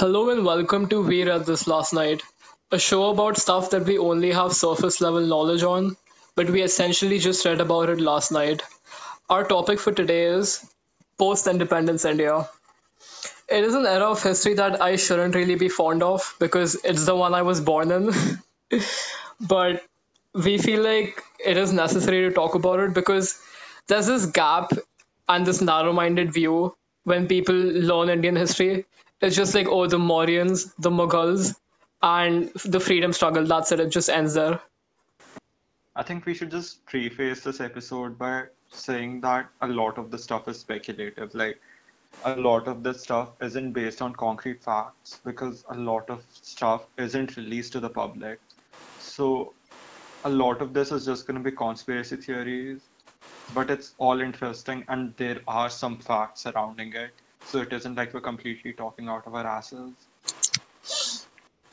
Hello and welcome to We Read This Last Night, a show about stuff that we only have surface level knowledge on, but we essentially just read about it last night. Our topic for today is post independence India. It is an era of history that I shouldn't really be fond of because it's the one I was born in. but we feel like it is necessary to talk about it because there's this gap and this narrow minded view when people learn Indian history. It's just like, oh, the Mauryans, the Mughals, and the freedom struggle. That's it. It just ends there. I think we should just preface this episode by saying that a lot of the stuff is speculative. Like, a lot of this stuff isn't based on concrete facts because a lot of stuff isn't released to the public. So, a lot of this is just going to be conspiracy theories, but it's all interesting and there are some facts surrounding it. So, it isn't like we're completely talking out of our asses.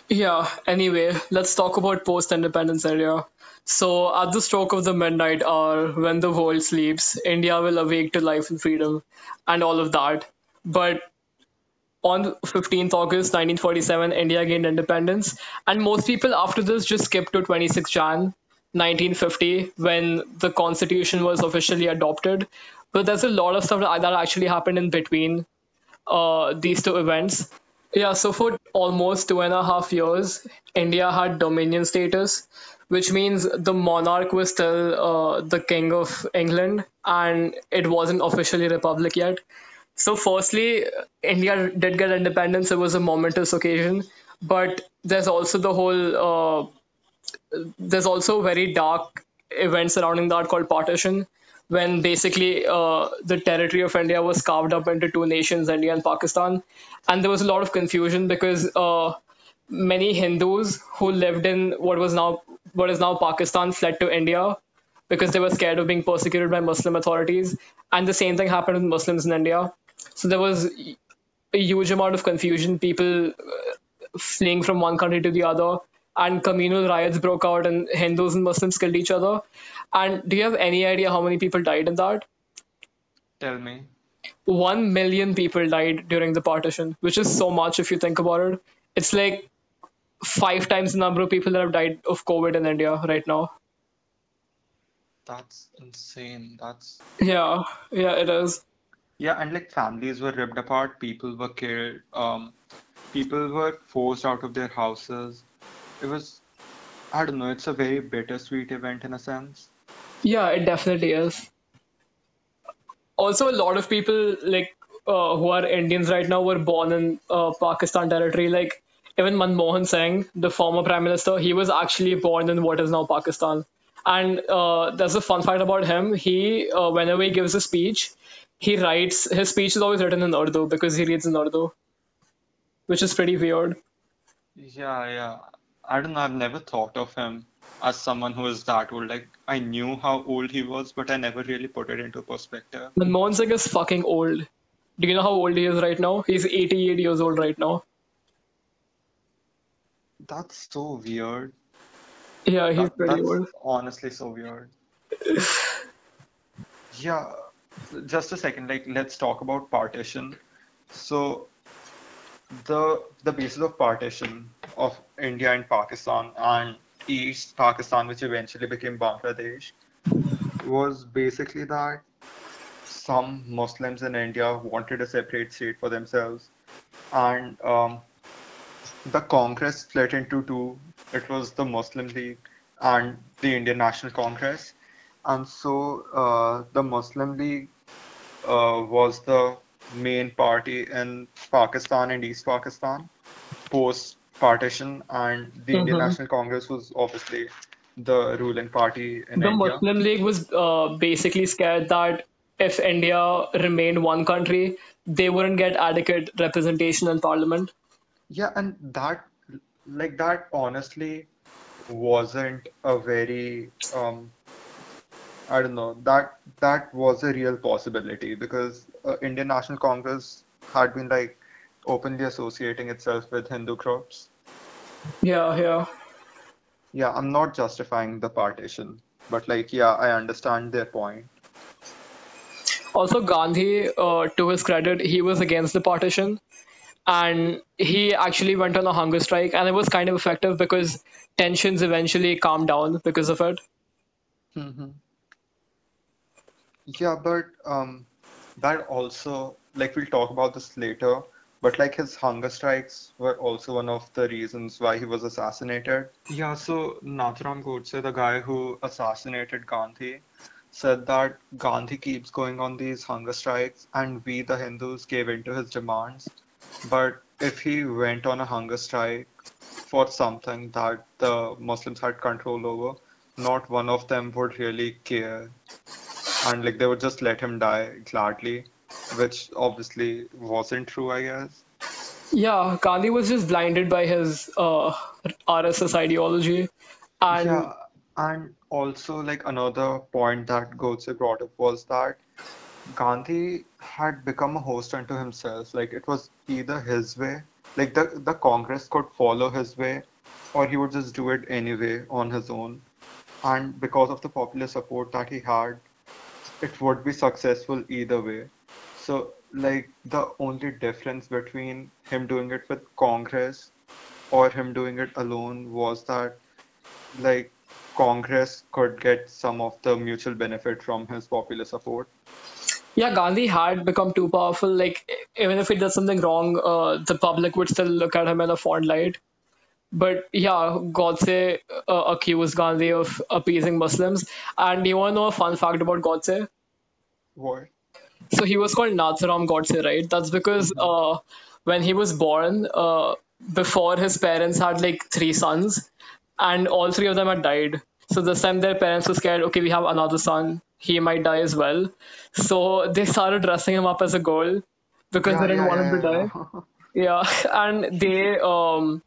Yeah, anyway, let's talk about post independence India. So, at the stroke of the midnight hour, when the world sleeps, India will awake to life and freedom and all of that. But on 15th August 1947, India gained independence, and most people after this just skip to 26 Jan 1950 when the constitution was officially adopted. But there's a lot of stuff that that actually happened in between uh, these two events. Yeah, so for almost two and a half years, India had dominion status, which means the monarch was still uh, the king of England and it wasn't officially a republic yet. So, firstly, India did get independence. It was a momentous occasion, but there's also the whole. Uh, there's also very dark event surrounding that called partition, when basically uh, the territory of India was carved up into two nations, India and Pakistan, and there was a lot of confusion because uh, many Hindus who lived in what was now what is now Pakistan fled to India because they were scared of being persecuted by Muslim authorities, and the same thing happened with Muslims in India. So there was a huge amount of confusion, people uh, fleeing from one country to the other, and communal riots broke out, and Hindus and Muslims killed each other. And do you have any idea how many people died in that? Tell me. One million people died during the partition, which is so much if you think about it. It's like five times the number of people that have died of COVID in India right now. That's insane. That's Yeah, yeah, it is. Yeah, and like families were ripped apart, people were killed, um, people were forced out of their houses. It was, I don't know, it's a very bittersweet event in a sense. Yeah, it definitely is. Also, a lot of people like uh, who are Indians right now were born in uh, Pakistan territory. Like even Manmohan Singh, the former prime minister, he was actually born in what is now Pakistan. And uh, there's a fun fact about him. He, uh, whenever he gives a speech, he writes his speech is always written in Urdu because he reads in Urdu, which is pretty weird. Yeah, yeah. I don't know, I've never thought of him as someone who is that old. Like, I knew how old he was, but I never really put it into perspective. Manmohan Singh is fucking old. Do you know how old he is right now? He's 88 years old right now. That's so weird. Yeah, he's That, pretty that's old. honestly so weird. Yeah, just a second. Like, let's talk about partition. So, the the basis of partition of India and Pakistan and East Pakistan, which eventually became Bangladesh, was basically that some Muslims in India wanted a separate state for themselves, and um, the Congress split into two. It was the Muslim League and the Indian National Congress, and so uh, the Muslim League uh, was the main party in Pakistan and East Pakistan post partition, and the Indian hmm National Congress was obviously the ruling party in The India. Muslim League was uh, basically scared that if India remained one country, they wouldn't get adequate representation in parliament. Yeah, and that, like that, honestly, wasn't a very, um, I don't know, that that was a real possibility because uh, Indian National Congress had been like openly associating itself with Hindu groups. Yeah, yeah. Yeah, I'm not justifying the partition, but like, yeah, I understand their point. Also, Gandhi, uh, to his credit, he was against the partition, and he actually went on a hunger strike, and it was kind of effective because tensions eventually calmed down because of it. hmm Yeah, but um, that also, like we'll talk about this later, but like his hunger strikes were also one of the reasons why he was assassinated. Yeah, so Nathuram Godse, the guy who assassinated Gandhi, said that Gandhi keeps going on these hunger strikes and we, the Hindus, gave in to his demands. But if he went on a hunger strike for something that the Muslims had control over, not one of them would really care and like they would just let him die gladly, which obviously wasn't true, I guess. Yeah, Gandhi was just blinded by his uh, RSS ideology, and Yeah, and also like another point that Godse brought up was that Gandhi had become a host unto himself. Like it was either his way, like the the Congress could follow his way, or he would just do it anyway on his own. And because of the popular support that he had, it would be successful either way. So, like, the only difference between him doing it with Congress or him doing it alone was that, like, Congress could get some of the mutual benefit from his popular support. yeah, Gandhi had become too powerful. Like even if he does something wrong, uh, the public would still look at him in a fond light. But yeah, Godse uh, accused Gandhi of appeasing Muslims. And you want to know a fun fact about Godse? What? So he was called Nathuram Godse, right? That's because uh, when he was born, uh, before his parents had like three sons, and all three of them had died. So this time their parents were scared, okay, we have another son, he might die as well. So they started dressing him up as a girl because they didn't yeah, want him yeah, to die. yeah. Yeah, and they um,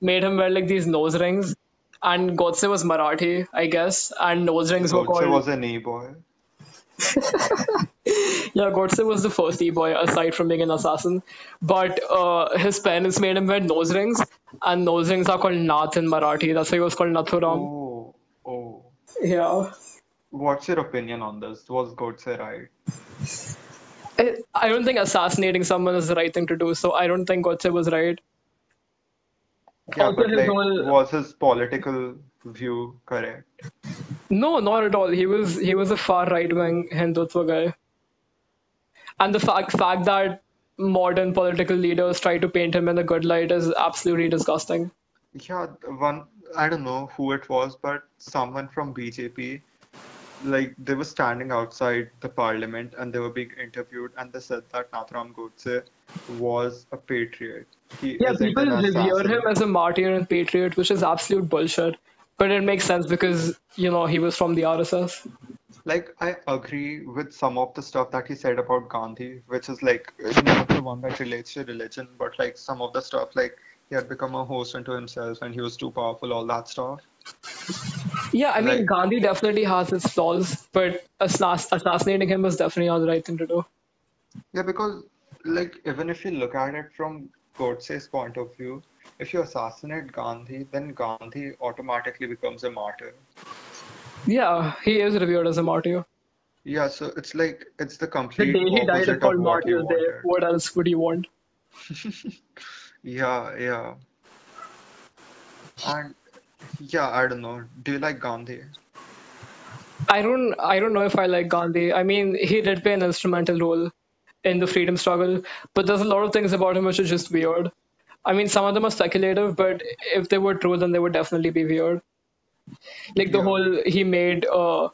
made him wear like these nose rings. And Godse was Marathi, I guess, and nose rings were Godse was an e-boy. Yeah, Godse was the first E-boy aside from being an assassin. But uh, his parents made him wear nose rings, and nose rings are called Nath in Marathi. That's why he was called Nathuram. Oh, oh. Yeah. What's your opinion on this? Was Godse right? I, I don't think assassinating someone is the right thing to do, so I don't think Godse was right. Yeah, but like, whole was his political view correct? no, not at all. He was he was a far right wing Hindutva guy, and the fact fact that modern political leaders try to paint him in a good light is absolutely disgusting. Yeah, one, I don't know who it was, but someone from BJP, like they were standing outside the parliament and they were being interviewed, and they said that Nathuram Godse was a patriot. He Yeah, people revere him as a martyr and patriot, which is absolute bullshit. But it makes sense because, you know, he was from the RSS. Like, I agree with some of the stuff that he said about Gandhi, which is like not the one that relates to religion, but like some of the stuff, like he had become a host unto himself and he was too powerful, all that stuff. Yeah, I mean, Like, Gandhi definitely has his flaws, but assass- assassinating him was definitely not the right thing to do. yeah, because like even if you look at it from Godse's point of view, if you assassinate Gandhi, then Gandhi automatically becomes a martyr. Yeah, he is revered as a martyr. Yeah, so it's like it's the complete. The day he died is opposite of called what he Martyr's Day. wanted. What else would you want? Yeah, yeah. And yeah, I don't know. Do you like Gandhi? I don't I don't know if I like Gandhi. I mean, he did play an instrumental role in the freedom struggle, but there's a lot of things about him which are just weird. I mean, some of them are speculative, but if they were true, then they would definitely be weird. Like the Yeah. whole he made uh,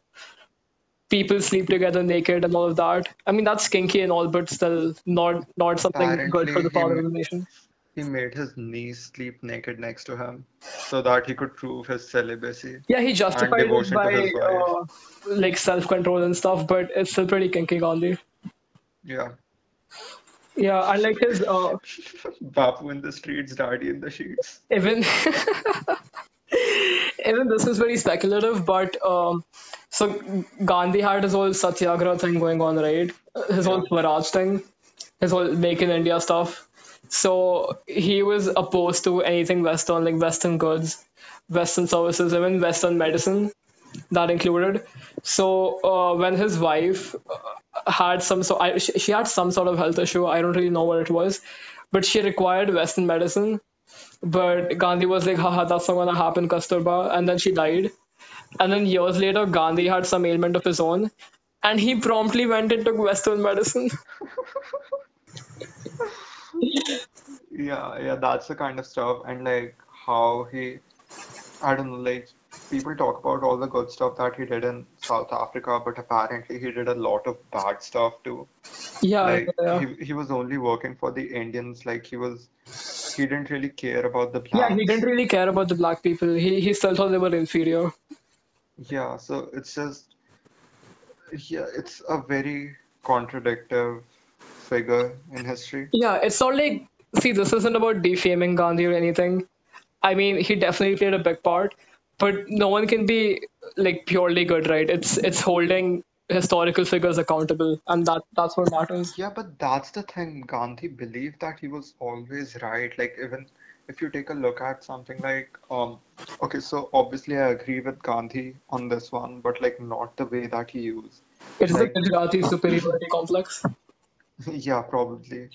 people sleep together naked and all of that. I mean, that's kinky and all, but still not not something good for the he father of the nation. He made his niece sleep naked next to him so that he could prove his celibacy Yeah, he justified it by uh, like self-control and stuff, but it's still pretty kinky, Gandhi. Yeah. Yeah, and like his uh, Bapu in the streets, daddy in the sheets. even even this is very speculative, but um, so Gandhi had his whole Satyagraha thing going on, right? His whole Yeah. Swaraj thing, his whole Make in India stuff. So he was opposed to anything Western, like Western goods, Western services, even Western medicine that included. So uh, when his wife uh, had some so I, she had some sort of health issue, I don't really know what it was, but she required Western medicine. But Gandhi was like, haha, that's not gonna happen, Kasturba. And then she died. And then years later, Gandhi had some ailment of his own. And he promptly went and took Western medicine. Yeah, yeah, that's the kind of stuff, and like how he, I don't know, like people talk about all the good stuff that he did in South Africa, but apparently he did a lot of bad stuff too. Yeah, Like yeah. he he was only working for the Indians, like he was he didn't really care about the black Yeah, he didn't really care about the black people. He he still thought they were inferior. Yeah, so it's just yeah, it's a very contradictory figure in history. Yeah, it's not like, see, this isn't about defaming Gandhi or anything. I mean, he definitely played a big part, but no one can be like purely good, right? It's it's holding historical figures accountable, and that that's what matters. Yeah, but that's the thing. Gandhi believed that he was always right. Like even if you take a look at something like um okay, so obviously I agree with Gandhi on this one, but like not the way that he used. It is the Like Gujarati superiority complex. yeah, probably.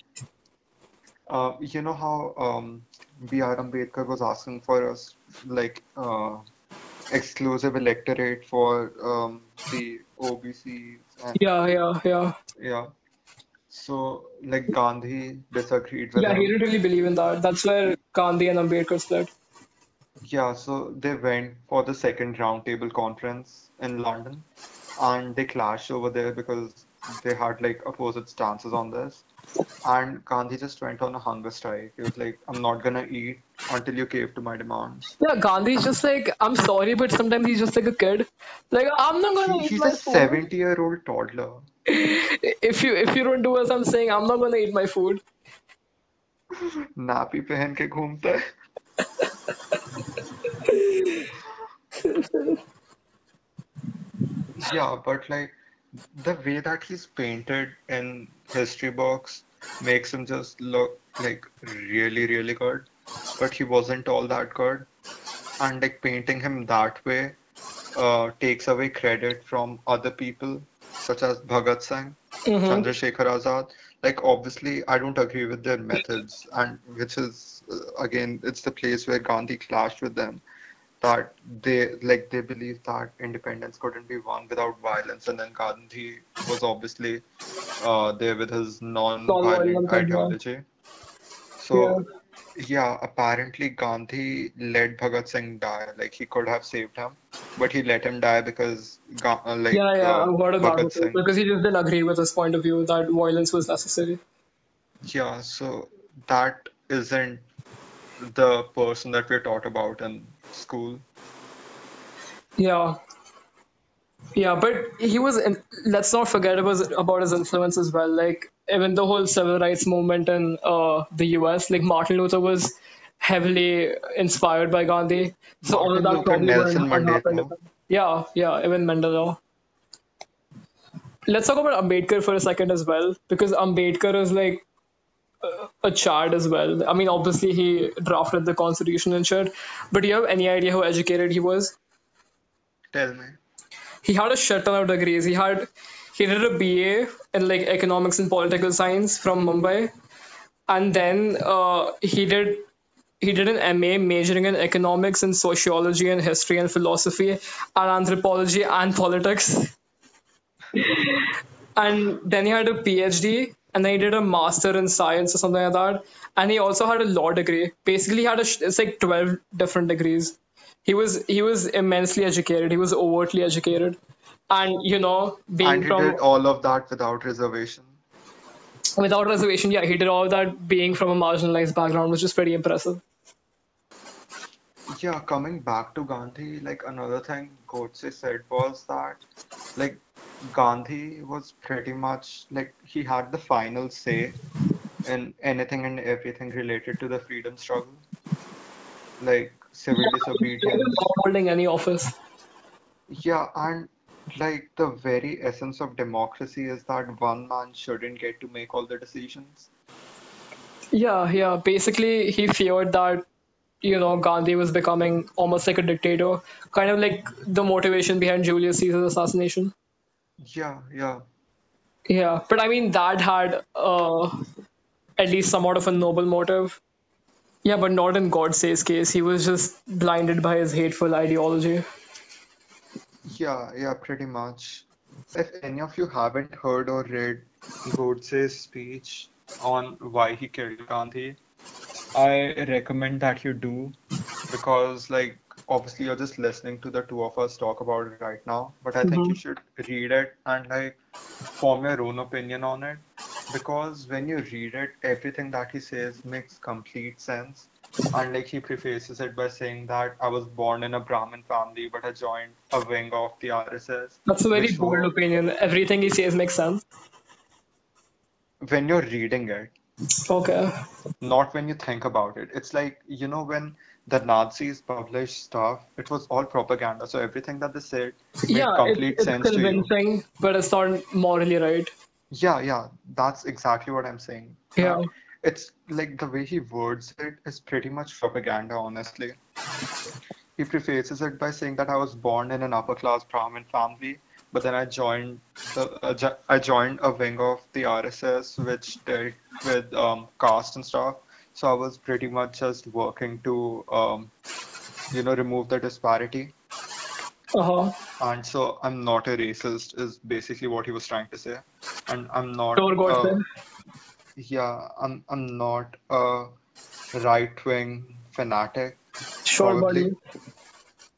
Uh, you know how um B.R. Ambedkar was asking for us like uh exclusive electorate for um the OBCs and Yeah, yeah, yeah. yeah. So like Gandhi disagreed with Yeah, he didn't really believe in that. That's where Gandhi and Ambedkar split. Yeah, so they went for the second roundtable conference in London and they clashed over there because they had like opposite stances on this. And Gandhi just went on a hunger strike. He was like, I'm not gonna eat until you cave to my demands. Yeah, Gandhi's just like, I'm sorry, but sometimes he's just like a kid. Like, I'm not He, gonna eat he's my a food. 70 year old toddler. If you if you don't do as I'm saying, I'm not gonna eat my food. नापी पहन के घूमता है Yeah, but like the way that he's painted in history books makes him just look like really, really good. But he wasn't all that good. And like painting him that way uh, takes away credit from other people, such as Bhagat Singh, hmm Chandrasekhar Azad. Like obviously, I don't agree with their methods, and which is uh, again, it's the place where Gandhi clashed with them that they like they believed that independence couldn't be won without violence and then Gandhi was obviously uh, there with his non-violent and yeah. ideology Yeah. so yeah apparently Gandhi let Bhagat Singh die like he could have saved him but he let him die because uh, like Yeah, yeah, uh, I've heard of Bhagat Because he just didn't agree with his point of view that violence was necessary. yeah so that isn't the person that we're taught about in school Yeah. Yeah, but he was, in, let's not forget about, about his influence as well. Like, even the whole civil rights movement in uh, the US, like Martin Luther was heavily inspired by Gandhi. So all of that Nelson wouldn't have happened. Mandela Yeah, yeah, even Mandela. Let's talk about Ambedkar for a second as well, because Ambedkar is like a chad as well. I mean, obviously he drafted the constitution and shit, but do you have any idea how educated he was? tell me He had a shit ton of degrees. He had he did a BA in like economics and political science from Mumbai, and then uh, he did he did an MA majoring in economics and sociology and history and philosophy and anthropology and politics. And then he had a PhD, and then he did a master in science or something like that. And he also had a law degree. Basically, he had a it's like twelve different degrees. He was he was immensely educated. He was overtly educated, and you know, being and he from did all of that without reservation without reservation, yeah, he did all that being from a marginalized background, which is pretty impressive. Yeah, coming back to Gandhi, like another thing Godse said was that like Gandhi was pretty much like he had the final say in anything and everything related to the freedom struggle, like civil was disobedience. holding any office. Yeah, and like the very essence of democracy is that one man shouldn't get to make all the decisions. Yeah, yeah. Basically, he feared that, you know, Gandhi was becoming almost like a dictator, kind of like the motivation behind Julius Caesar's assassination. Yeah, yeah. Yeah, but I mean, that had uh, at least somewhat of a noble motive. Yeah, but not in Godse's case. He was just blinded by his hateful ideology. Yeah, yeah, pretty much. If any of you haven't heard or read Godse's speech on why he killed Gandhi, I recommend that you do because, like, obviously you're just listening to the two of us talk about it right now, but I think hmm you should read it and like form your own opinion on it because when you read it, everything that he says makes complete sense. And like he prefaces it by saying that I was born in a Brahmin family, but I joined a wing of the RSS, That's a very bold were opinion. Everything he says makes sense. when you're reading it, Okay. not when you think about it. It's like, you know, when the Nazis published stuff, it was all propaganda. So everything that they said made Yeah, it, complete it's sense to you. convincing, but it's not morally right. Yeah, yeah, that's exactly what I'm saying. Yeah. That it's like the way he words it is pretty much propaganda, honestly. He prefaces it by saying that I was born in an upper class Brahmin family, but then I joined the uh, jo- I joined a wing of the RSS which dealt with um, caste and stuff. So I was pretty much just working to um, you know remove the disparity. Uh-huh. And so I'm not a racist is basically what he was trying to say. And I'm not Sure, uh, yeah, I'm I'm not a right-wing fanatic, Sure, probably. buddy.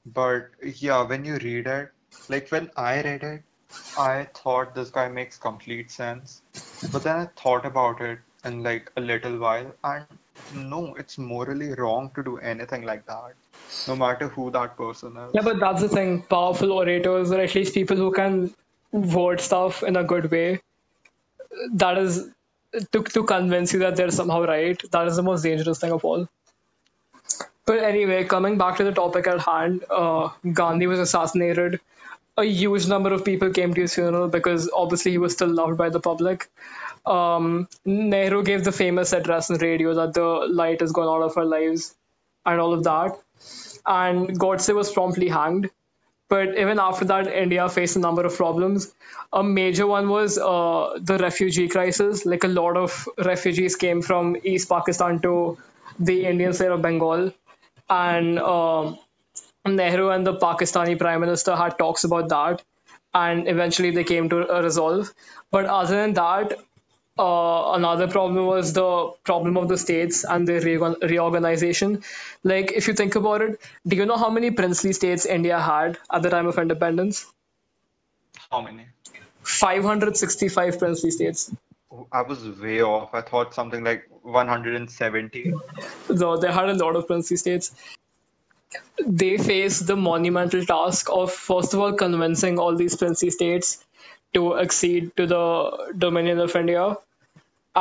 But yeah, when you read it, like when I read it, I thought this guy makes complete sense. But then I thought about it in like a little while, and no, it's morally wrong to do anything like that, no matter who that person is. Yeah, but that's the thing. Powerful orators, or at least people who can word stuff in a good way, that is to, to convince you that they're somehow right. That is the most dangerous thing of all. But anyway, coming back to the topic at hand, uh, Gandhi was assassinated. A huge number of people came to his funeral because obviously he was still loved by the public. Um, Nehru gave the famous address on radio that the light has gone out of our lives and all of that. And Godse was promptly hanged. But even after that, India faced a number of problems. A major one was uh, the refugee crisis. Like a lot of refugees came from East Pakistan to the Indian state of Bengal. And um, Nehru and the Pakistani prime minister had talks about that. And eventually they came to a resolve. But other than that, uh, another problem was the problem of the states and the reorgan- reorganization. Like, if you think about it, do you know how many princely states India had at the time of independence? How many? 565 princely states. Oh, I was way off. I thought something like 170. So they had a lot of princely states. They faced the monumental task of, first of all, convincing all these princely states to accede to the dominion of India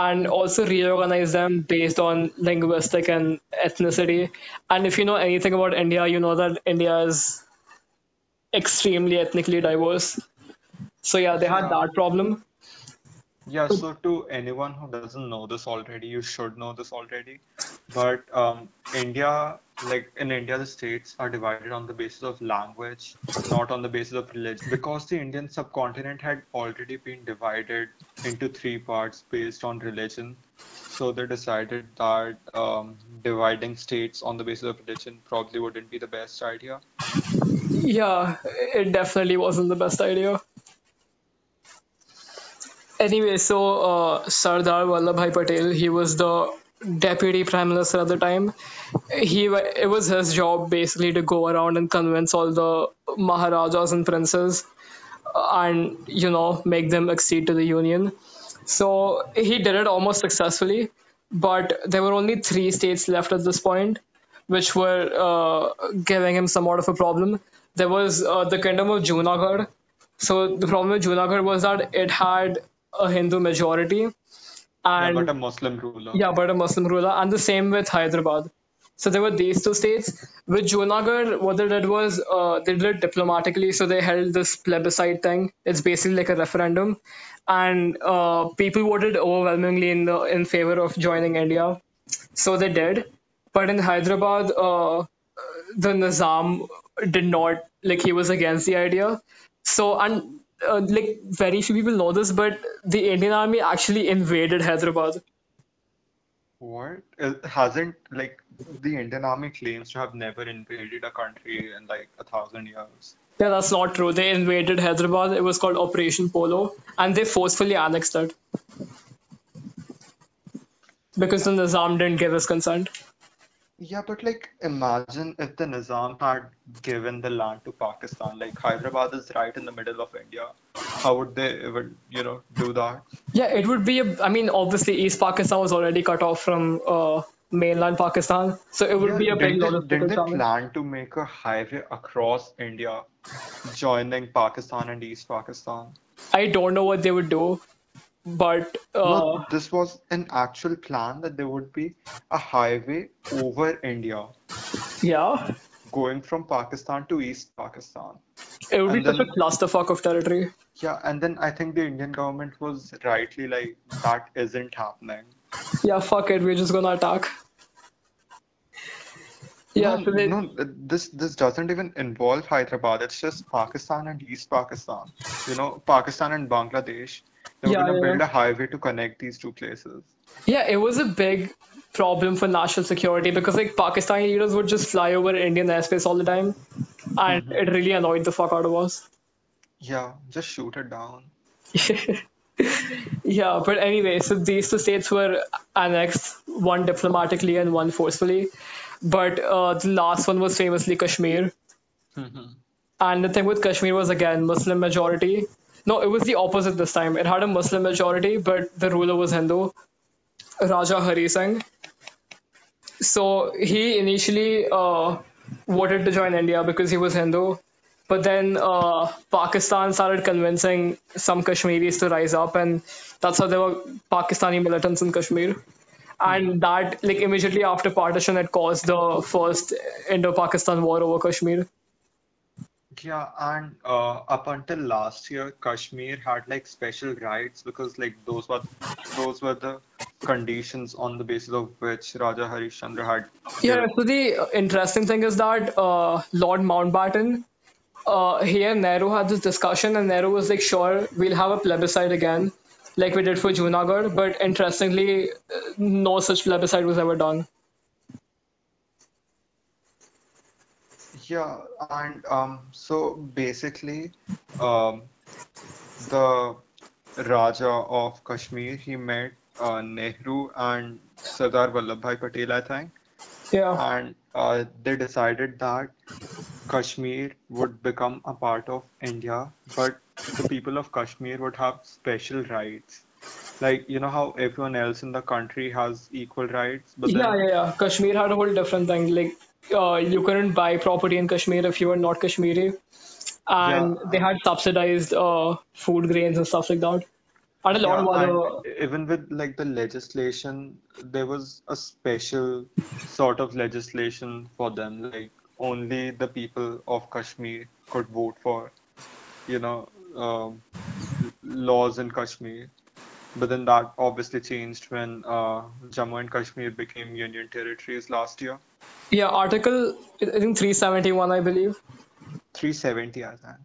and also reorganize them based on linguistic and ethnicity. And if you know anything about India, you know that India is extremely ethnically diverse. So yeah, they had that problem. Yeah, so to anyone who doesn't know this already, you should know this already. But um, India, like in India, the states are divided on the basis of language, not on the basis of religion. Because the Indian subcontinent had already been divided into three parts based on religion, so they decided that um, dividing states on the basis of religion probably wouldn't be the best idea. Yeah, it definitely wasn't the best idea. Anyway, so uh, Sardar Vallabhbhai Patel, he was the deputy prime minister at the time. He it was his job basically to go around and convince all the maharajas and princes, uh, and you know make them accede to the union. So he did it almost successfully, but there were only three states left at this point, which were uh, giving him somewhat of a problem. There was uh, the kingdom of Junagadh. So the problem with Junagadh was that it had a Hindu majority, and Yeah, but a Muslim ruler. yeah, but a Muslim ruler, and the same with Hyderabad. So there were these two states. With Junagadh, what they did was uh, they did it diplomatically. So they held this plebiscite thing. It's basically like a referendum, and uh, people voted overwhelmingly in the in favor of joining India. So they did. But in Hyderabad, uh, the Nizam did not like he was against the idea. So and uh, like very few people know this, but the Indian army actually invaded Hyderabad. What? It hasn't like the Indian Army claims to have never invaded a country in like a thousand years. Yeah, that's not true. They invaded Hyderabad. It was called Operation Polo, and they forcefully annexed it because the Nizam didn't give his consent. Yeah, but like imagine if the Nizam had given the land to Pakistan. Like Hyderabad is right in the middle of India. How would they ever, you know, do that? Yeah, it would be a. I mean, obviously, East Pakistan was already cut off from uh, mainland Pakistan, so it would Yeah, be a big didn't they, didn't they plan to make a highway across India, joining Pakistan and East Pakistan? I don't know what they would do, but No, uh, this was an actual plan that there would be a highway over India, yeah, going from Pakistan to East Pakistan. it would be And such a clusterfuck of territory. yeah, and then I think the Indian government was rightly like, that isn't happening. Yeah, fuck it, we're just gonna attack. Yeah, No, so they, no, this this doesn't even involve Hyderabad. It's just Pakistan and East Pakistan. You know, Pakistan and Bangladesh. They were yeah, gonna yeah, build a highway to connect these two places. yeah. It was a big problem for national security because like Pakistani leaders would just fly over Indian airspace all the time, and hmm it really annoyed the fuck out of us. Yeah, just shoot it down. Yeah, but anyway, so these two states were annexed, one diplomatically and one forcefully. But uh, the last one was famously Kashmir. hmm And the thing with Kashmir was again Muslim majority. No, it was the opposite this time. It had a Muslim majority, but the ruler was Hindu, Raja Hari Singh. So he initially uh, voted to join India because he was Hindu. But then uh, Pakistan started convincing some Kashmiris to rise up, and that's how there were Pakistani militants in Kashmir. And that, like, immediately after partition, it caused the first Indo Pakistan war over Kashmir. Yeah, and uh, up until last year, Kashmir had like special rights because like those were those were the conditions on the basis of which Raja Harishchandra had Yeah, so the interesting thing is that uh, Lord Mountbatten, uh, he and Nehru had this discussion, and Nehru was like, sure, we'll have a plebiscite again, like we did for Junagadh. But interestingly, uh, no such plebiscite was ever done. Yeah, and um, so basically, um, the Raja of Kashmir, he met uh, Nehru and Sardar Vallabhbhai Patel, I think, Yeah, and uh, they decided that Kashmir would become a part of India, but the people of Kashmir would have special rights. Like, you know how everyone else in the country has equal rights, but yeah, then, yeah, yeah. Kashmir had a whole different thing. Like, uh, you couldn't buy property in Kashmir if you were not Kashmiri, yeah, and they had subsidized uh, food grains and stuff like that, and a lot Yeah, of other. even with like the legislation, there was a special sort of legislation for them. Like only the people of Kashmir could vote for, you know, um, laws in Kashmir. But then that obviously changed when uh, Jammu and Kashmir became union territories last year. Yeah, Article I think 371, I believe. 370, I think.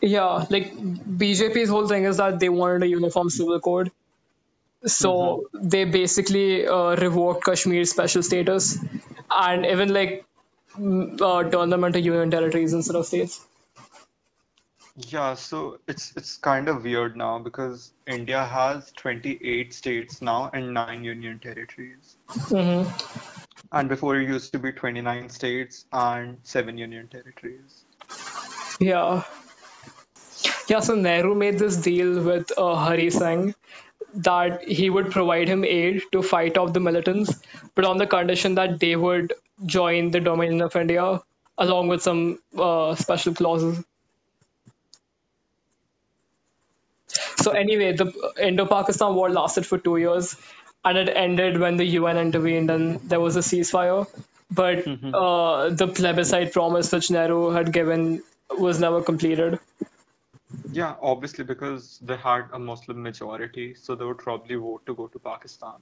Yeah, like BJP's whole thing is that they wanted a uniform civil code. So they basically uh, revoked Kashmir's special status and even like mm, uh, turned them into union territories instead of states. Yeah, so it's it's kind of weird now because India has 28 states now and nine union territories. hmm And before it used to be 29 states and seven union territories. Yeah. Yeah, so Nehru made this deal with uh, Hari Singh that he would provide him aid to fight off the militants, but on the condition that they would join the Dominion of India along with some uh, special clauses. So anyway, the Indo-Pakistan war lasted for two years, and it ended when the UN intervened and there was a ceasefire. But hmm uh, the plebiscite promise which Nehru had given was never completed. Yeah, obviously because they had a Muslim majority, so they would probably vote to go to Pakistan.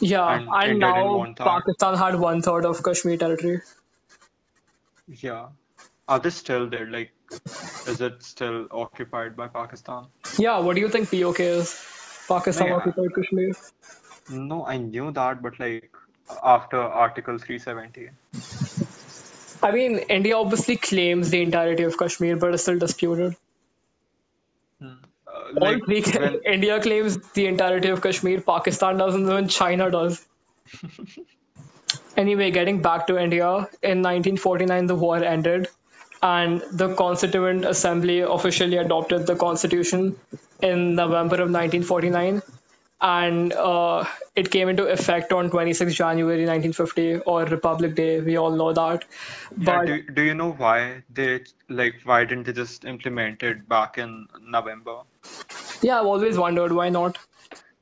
Yeah, And and now. Pakistan had one third of Kashmir territory. Yeah. Are they still there? Like, is it still occupied by Pakistan? Yeah, what do you think POK is? Pakistan yeah. occupied Kashmir. No, I knew that, but like after Article 370. I mean, India obviously claims the entirety of Kashmir, but it's still disputed. Uh, All like three, when India claims the entirety of Kashmir, Pakistan doesn't, and China does. Anyway, getting back to India, in 1949 the war ended, and the Constituent Assembly officially adopted the constitution in November of 1949, and uh, it came into effect on 26 January 1950 or Republic Day. We all know that, yeah, but do do you know why they like why didn't they just implement it back in November? yeah, I've always wondered why not.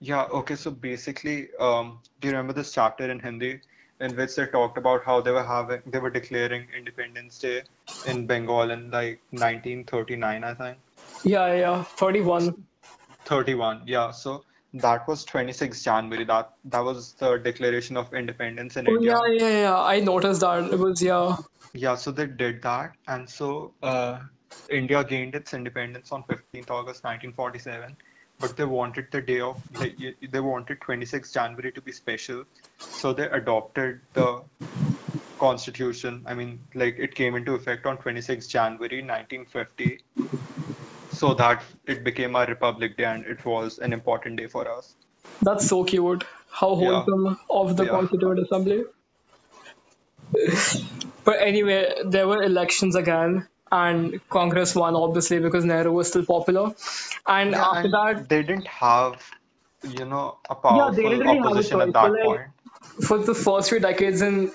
Yeah, okay, so basically, um, do you remember this chapter in Hindi in which they talked about how they were having they were declaring Independence Day in Bengal in like 1939, I think. Yeah, yeah, 31. 31, yeah. So that was 26 January. That that was the Declaration of Independence in Oh India. yeah, yeah, yeah. I noticed that it was yeah. Yeah, so they did that, and so uh, India gained its independence on 15th August 1947. But they wanted the day of like, y- they wanted 26 January to be special, so they adopted the constitution. I mean, like it came into effect on 26 January 1950, so that it became our Republic Day, and it was an important day for us. That's so cute. How Yeah, wholesome of the yeah. Constituent Assembly. But anyway, there were elections again, and Congress won obviously because Nehru was still popular. And Yeah, after and that, they didn't have, you know, a yeah, they powerful didn't really have a opposition at But that like point. for the first few decades in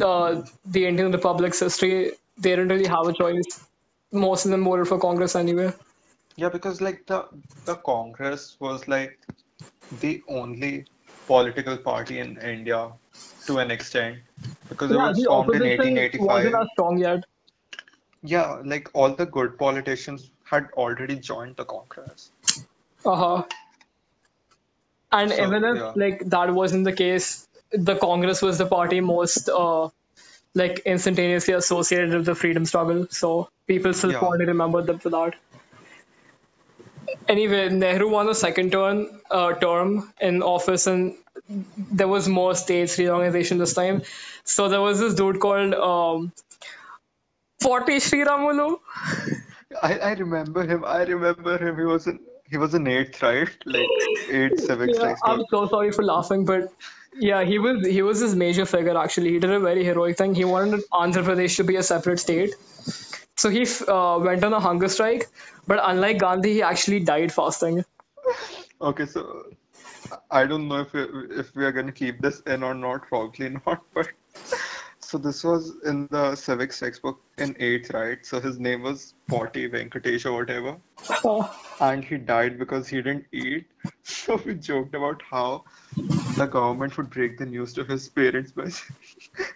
uh, the Indian Republic's history, they didn't really have a choice. Most of them voted for Congress anyway. Yeah, because like the the Congress was like the only political party in India to an extent because it Yeah, was the formed in opposition wasn't 1885. strong yet. Yeah, like all the good politicians had already joined the Congress. Uh-huh. And So even if yeah, like that wasn't the case, the Congress was the party most uh like instantaneously associated with the freedom struggle. So people still yeah, fondly remember them for that. Anyway, Nehru won a second turn uh, term in office, and there was more states reorganization this time. So there was this dude called um, Potti Sriramulu. I I remember him. I remember him. He was an he was in eighth, right? Like eighth civics Yeah, I'm so sorry for laughing, but yeah, he was he was his major figure actually. He did a very heroic thing. He wanted Andhra Pradesh to be a separate state, so he uh, went on a hunger strike, but unlike Gandhi, he actually died fasting. Okay, so I don't know if we, if we are going to keep this in or not. Probably not, but so this was in the civics textbook in eighth, right? So his name was Potty Venkatesh or whatever, oh. and he died because he didn't eat. So we joked about how the government would break the news to his parents by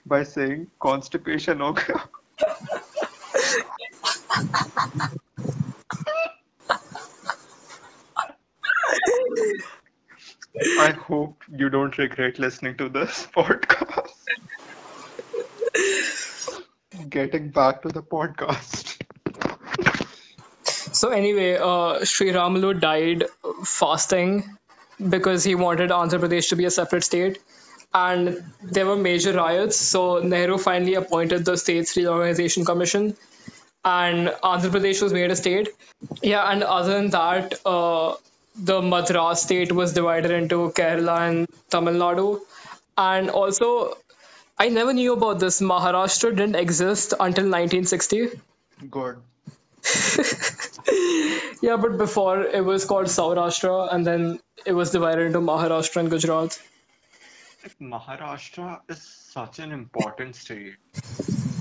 by saying constipation occurred. I hope you don't regret listening to this podcast. Getting back to the podcast. so anyway, uh, Sriramulu died fasting because he wanted Andhra Pradesh to be a separate state. And there were major riots, so Nehru finally appointed the States Reorganization Commission, and Andhra Pradesh was made a state. Yeah, and other than that, uh, the Madras state was divided into Kerala and Tamil Nadu. And also, I never knew about this. Maharashtra didn't exist until 1960. Good. Yeah, but before it was called Saurashtra, and then it was divided into Maharashtra and Gujarat. Like Maharashtra is such an important state.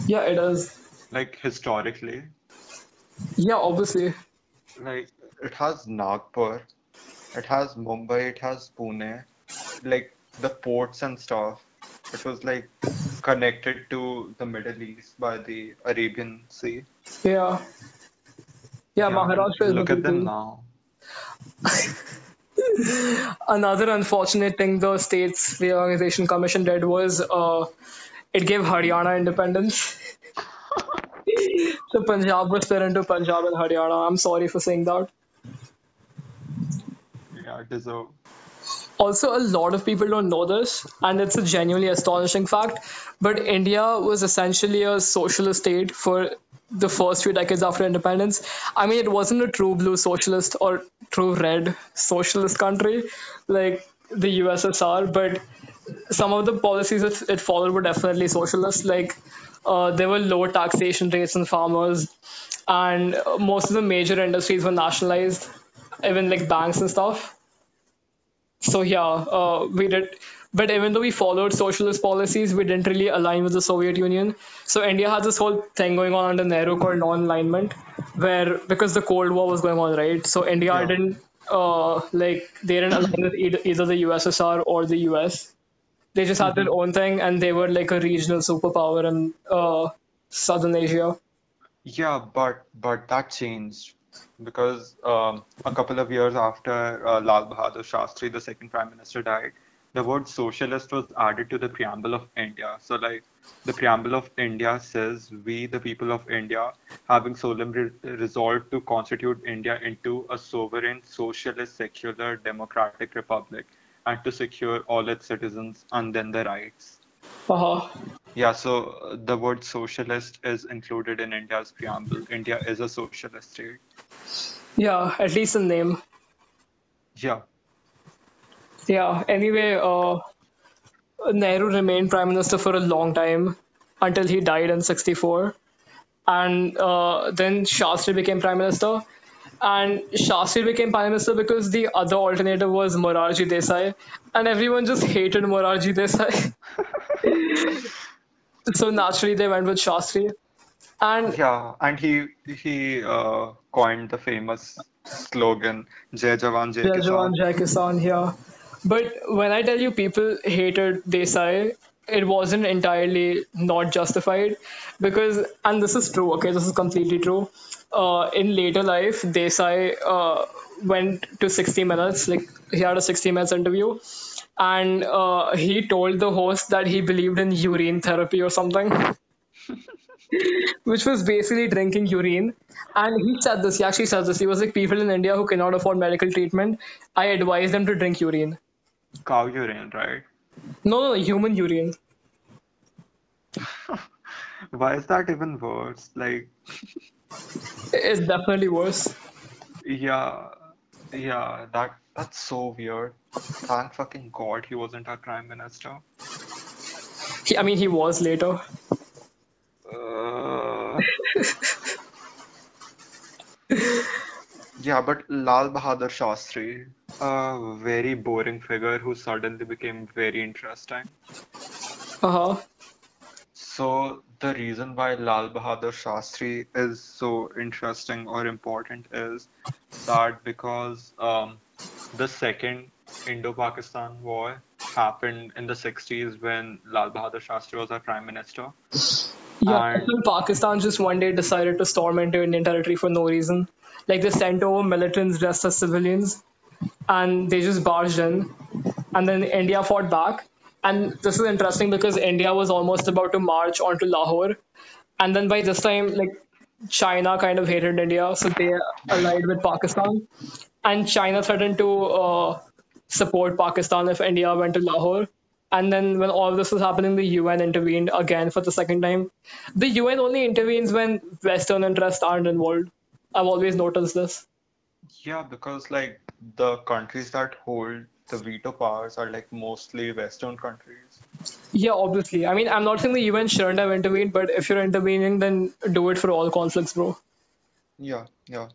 Yeah, it is. Like historically, Yeah, obviously. like it has Nagpur, it has Mumbai, it has Pune, like the ports and stuff. It was like connected to the Middle East by the Arabian Sea. Yeah. Yeah, Yeah, Maharashtra is look at them now. Another unfortunate thing the States Reorganization Commission did was uh, it gave Haryana independence. So Punjab was split into Punjab and Haryana. I'm sorry for saying that. Yeah, deserve. also, a lot of people don't know this, and it's a genuinely astonishing fact. But India was essentially a socialist state for the first few decades after independence. I mean, it wasn't a true blue socialist or true red socialist country like the USSR, but some of the policies it, it followed were definitely socialist. Like, uh, there were low taxation rates on farmers, and most of the major industries were nationalized, even like banks and stuff. So yeah, uh, we did. But even though we followed socialist policies, we didn't really align with the Soviet Union. So India had this whole thing going on under Nehru called non-alignment, where because the Cold War was going on, right? So India Yeah. didn't uh, like they didn't align with either, either the USSR or the US. They just had their own thing, and they were like a regional superpower in uh, Southern Asia. Yeah, but but that changed because um, a couple of years after uh, Lal Bahadur Shastri, the second prime minister, died, the word socialist was added to the preamble of India. So, like, the preamble of India says, "We, the people of India, having solemnly resolved to constitute India into a sovereign, socialist, secular, democratic republic, and to secure all its citizens and then their rights." Uh-huh. Yeah, so uh, the word socialist is included in India's preamble. India is a socialist state. Yeah, at least in name. Yeah, Yeah. Anyway, uh, Nehru remained prime minister for a long time until he died in 64. And uh, then Shastri became prime minister. And Shastri became prime minister because the other alternative was Morarji Desai. And everyone just hated Morarji Desai. so naturally they went with Shastri. And yeah, and he he uh, coined the famous slogan "Jai Jawan, Jai Jai Kisan." Jawan, Jai Kisan here. But when I tell you people hated Desai, it wasn't entirely not justified because, and this is true, okay, this is completely true. Uh, in later life, Desai uh, went to 60 Minutes, like he had a 60 Minutes interview, and uh, he told the host that he believed in urine therapy or something. which was basically drinking urine. And he said this, he actually said this. He was like, people in India who cannot afford medical treatment, I advise them to drink urine. Cow urine, right? No, no, human urine. Why is that even worse? Like, It's definitely worse. yeah, yeah, that that's so weird. Thank fucking God he wasn't our prime minister. He, I mean, he was later. Uh, yeah, but Lal Bahadur Shastri, a very boring figure who suddenly became very interesting. Uh huh. So the reason why Lal Bahadur Shastri is so interesting or important is that because um, the second Indo-Pakistan war happened in the 60s when Lal Bahadur Shastri was our prime minister. Yeah, And- Pakistan just one day decided to storm into Indian territory for no reason. Like they sent over militants dressed as civilians, and they just barged in, and then India fought back. And this is interesting because India was almost about to march onto Lahore, and then by this time, like China kind of hated India, so they allied with Pakistan, and China threatened to uh, support Pakistan if India went to Lahore. And then when all this was happening, the UN intervened again for the second time. The UN only intervenes when Western interests aren't involved. I've always noticed this. Yeah, because like the countries that hold the veto powers are like mostly Western countries. Yeah, obviously. I mean, I'm not saying the UN shouldn't have intervened, but if you're intervening, then do it for all conflicts, bro. Yeah, yeah.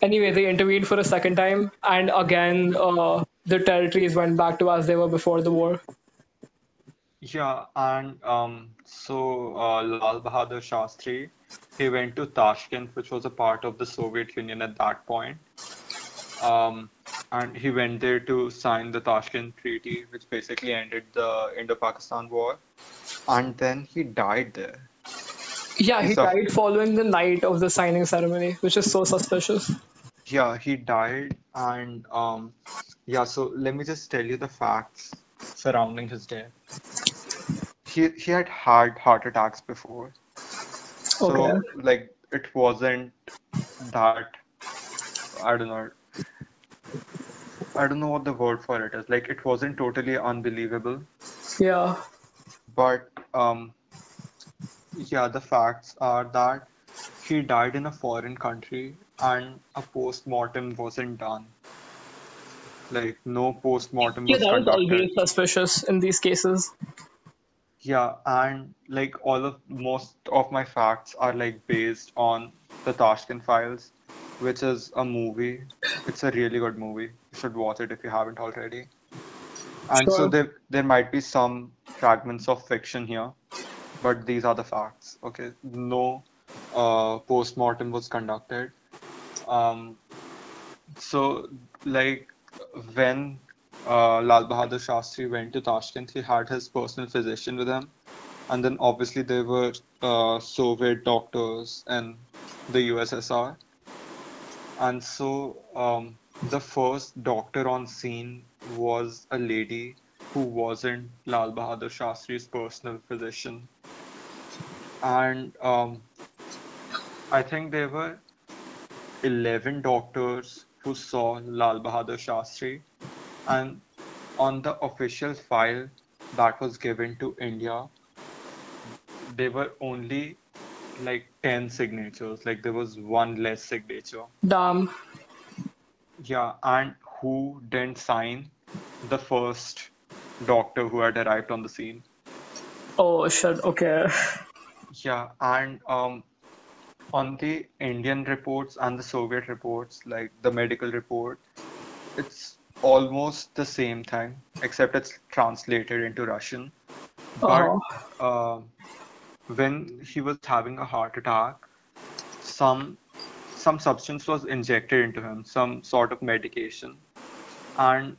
Anyway, they intervened for a second time, and again, uh, the territories went back to as they were before the war. Yeah, and um, so uh, Lal Bahadur Shastri, he went to Tashkent, which was a part of the Soviet Union at that point. Um, and he went there to sign the Tashkent Treaty, which basically ended the Indo-Pakistan War. And then he died there. Yeah, he So- died following the night of the signing ceremony, which is so suspicious. Yeah, he died, and um, yeah. So let me just tell you the facts surrounding his death. He he had had heart attacks before, so Okay. like it wasn't that I don't know. I don't know what the word for it is. Like it wasn't totally unbelievable, Yeah. but um, yeah, the facts are that he died in a foreign country and a post-mortem wasn't done. Like no post-mortem Yeah, was that conducted. always suspicious in these cases. Yeah, and like all of most of my facts are like based on the Tashkent Files, which is a movie. It's a really good movie. You should watch it if you haven't already. And so there there might be some fragments of fiction here, but these are the facts. Okay, no uh, post-mortem was conducted. Um, so like when uh, Lal Bahadur Shastri went to Tashkent, he had his personal physician with him, and then obviously there were uh, Soviet doctors in the USSR, and so um, the first doctor on scene was a lady who wasn't Lal Bahadur Shastri's personal physician, and um, I think there were 11 doctors who saw Lal Bahadur Shastri, and on the official file that was given to India, there were only like 10 signatures, like there was one less signature. Damn. Yeah, and who didn't sign? The first doctor who had arrived on the scene. Oh shit. Okay. Yeah, and um, on the Indian reports and the Soviet reports, like the medical report, it's almost the same thing, except it's translated into Russian. But Uh-huh. uh, when he was having a heart attack, some some substance was injected into him, some sort of medication, and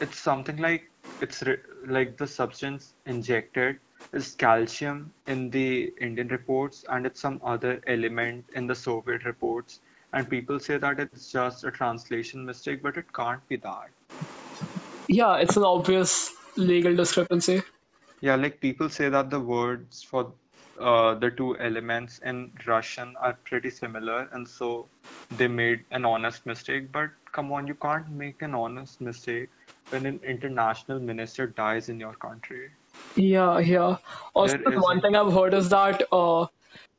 it's something like it's re- like the substance injected is calcium in the Indian reports, and it's some other element in the Soviet reports. And people say that it's just a translation mistake, but it can't be that. Yeah, it's an obvious legal discrepancy. Yeah, like people say that the words for uh, the two elements in Russian are pretty similar, and so they made an honest mistake. But come on, you can't make an honest mistake when an international minister dies in your country. Yeah, yeah. Also, one thing I've heard is that uh,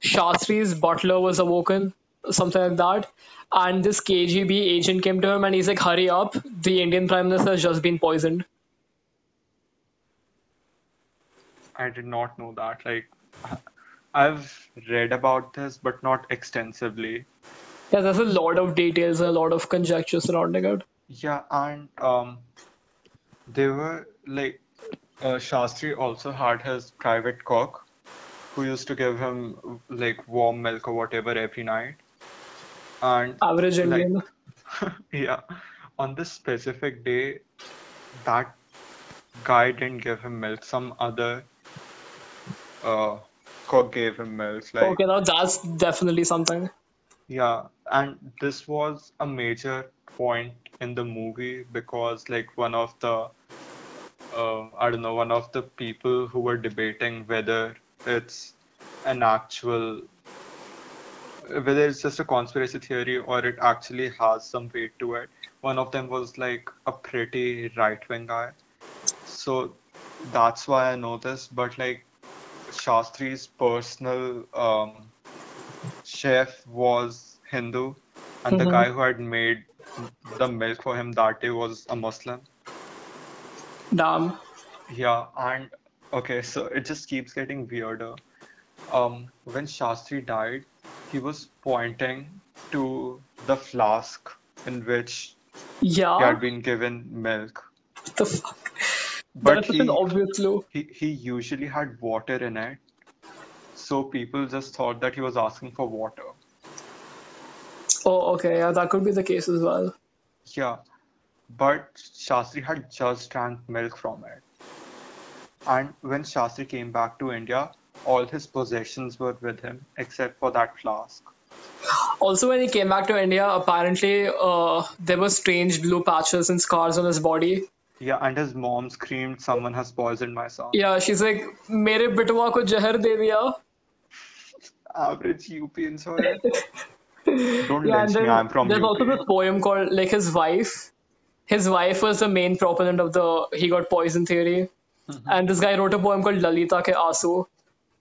Shastri's butler was awoken, something like that. And this KGB agent came to him and he's like, hurry up, the Indian Prime Minister has just been poisoned. I did not know that. Like, I've read about this, but not extensively. Yeah, there's a lot of details and a lot of conjecture surrounding it. Yeah, and um, they were like, uh, Shastri also had his private cook who used to give him like warm milk or whatever every night. And Average like, Indian. yeah, on this specific day, that guy didn't give him milk. Some other uh, cook gave him milk. Like, Okay, now that's definitely something. Yeah, and this was a major point in the movie because, like, one of the, uh, I don't know, one of the people who were debating whether it's an actual, whether it's just a conspiracy theory or it actually has some weight to it. One of them was like a pretty right-wing guy. So that's why I know this, but like Shastri's personal um, chef was Hindu, and the hmm guy who had made the milk for him that day was a Muslim. Damn. Yeah, and okay, so it just keeps getting weirder. Um, when Shastri died, he was pointing to the flask in which he had been given milk, the fuck. But That's such an he obvious he he usually had water in it, so people just thought that he was asking for water. Oh, okay, yeah, that could be the case as well. Yeah, but Shastri had just drank milk from it. And when Shastri came back to India, all his possessions were with him except for that flask. Also, when he came back to India, apparently uh, there were strange blue patches and scars on his body. Yeah, and his mom screamed, Someone has poisoned my son. Yeah, she's like, मेरे बिटवा को जहर दे दिया. Average UP sorry. Don't Yeah, and lynch me, then I'm from there's also UP. this poem called like his wife. his wife was the main proponent of the he got poison theory, and this guy wrote a poem called Lalita Ke Aasu,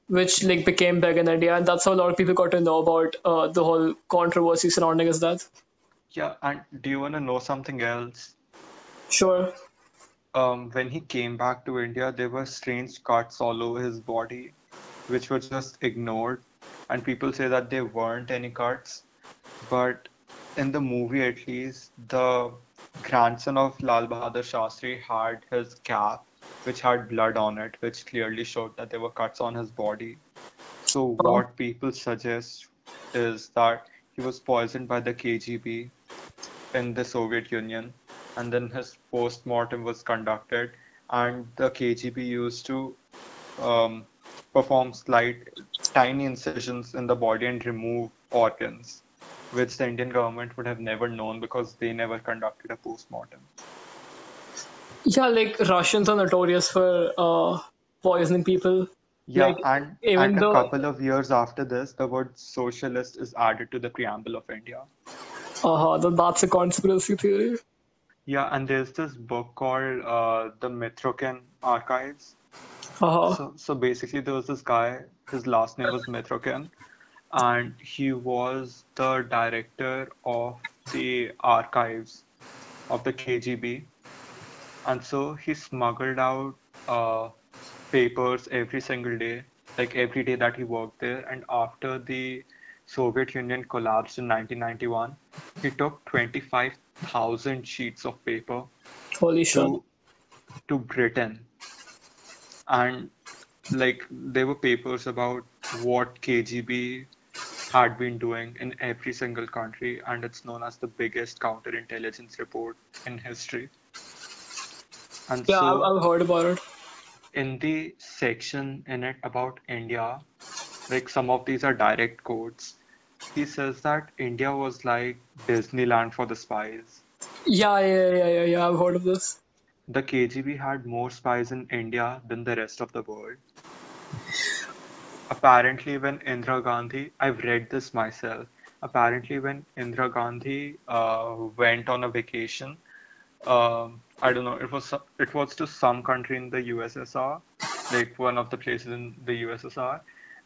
which like became big in India, and that's how a lot of people got to know about uh, the whole controversy surrounding his death. Yeah, and do you want to know something else? Sure. Um, when he came back to India, there were strange cuts all over his body, which were just ignored. And people say that there weren't any cuts. But in the movie, at least, the grandson of Lal Bahadur Shastri had his cap, which had blood on it, which clearly showed that there were cuts on his body. So, what people suggest is that he was poisoned by the KGB in the Soviet Union, and then his post-mortem was conducted, and the KGB used to um, perform slight, tiny incisions in the body and remove organs, which the Indian government would have never known because they never conducted a post-mortem. Yeah, like Russians are notorious for uh, poisoning people. Yeah, Like, and, even and a couple of years after this, the word socialist is added to the preamble of India. Uh-huh, then that's a conspiracy theory. Yeah, and there's this book called uh, The Mitrokhin Archives. Uh-huh. So, so basically, there was this guy, his last name was Mitrokhin, and he was the director of the archives of the KGB. And so he smuggled out uh, papers every single day, like every day that he worked there. And after the Soviet Union collapsed in 1991, he took 25,000 sheets of paper Holy to to Britain, and like there were papers about what KGB had been doing in every single country, and it's known as the biggest counterintelligence report in history. And Yeah, so, I've, I've heard about it. in the section in it about India, like some of these are direct quotes. He says that India was like Disneyland for the spies. Yeah, yeah, yeah, yeah, yeah. I've heard of this. The KGB had more spies in India than the rest of the world. Apparently, when Indira Gandhi, I've read this myself. Apparently, when Indira Gandhi uh, went on a vacation, um, I don't know, it was it was to some country in the USSR, like one of the places in the USSR,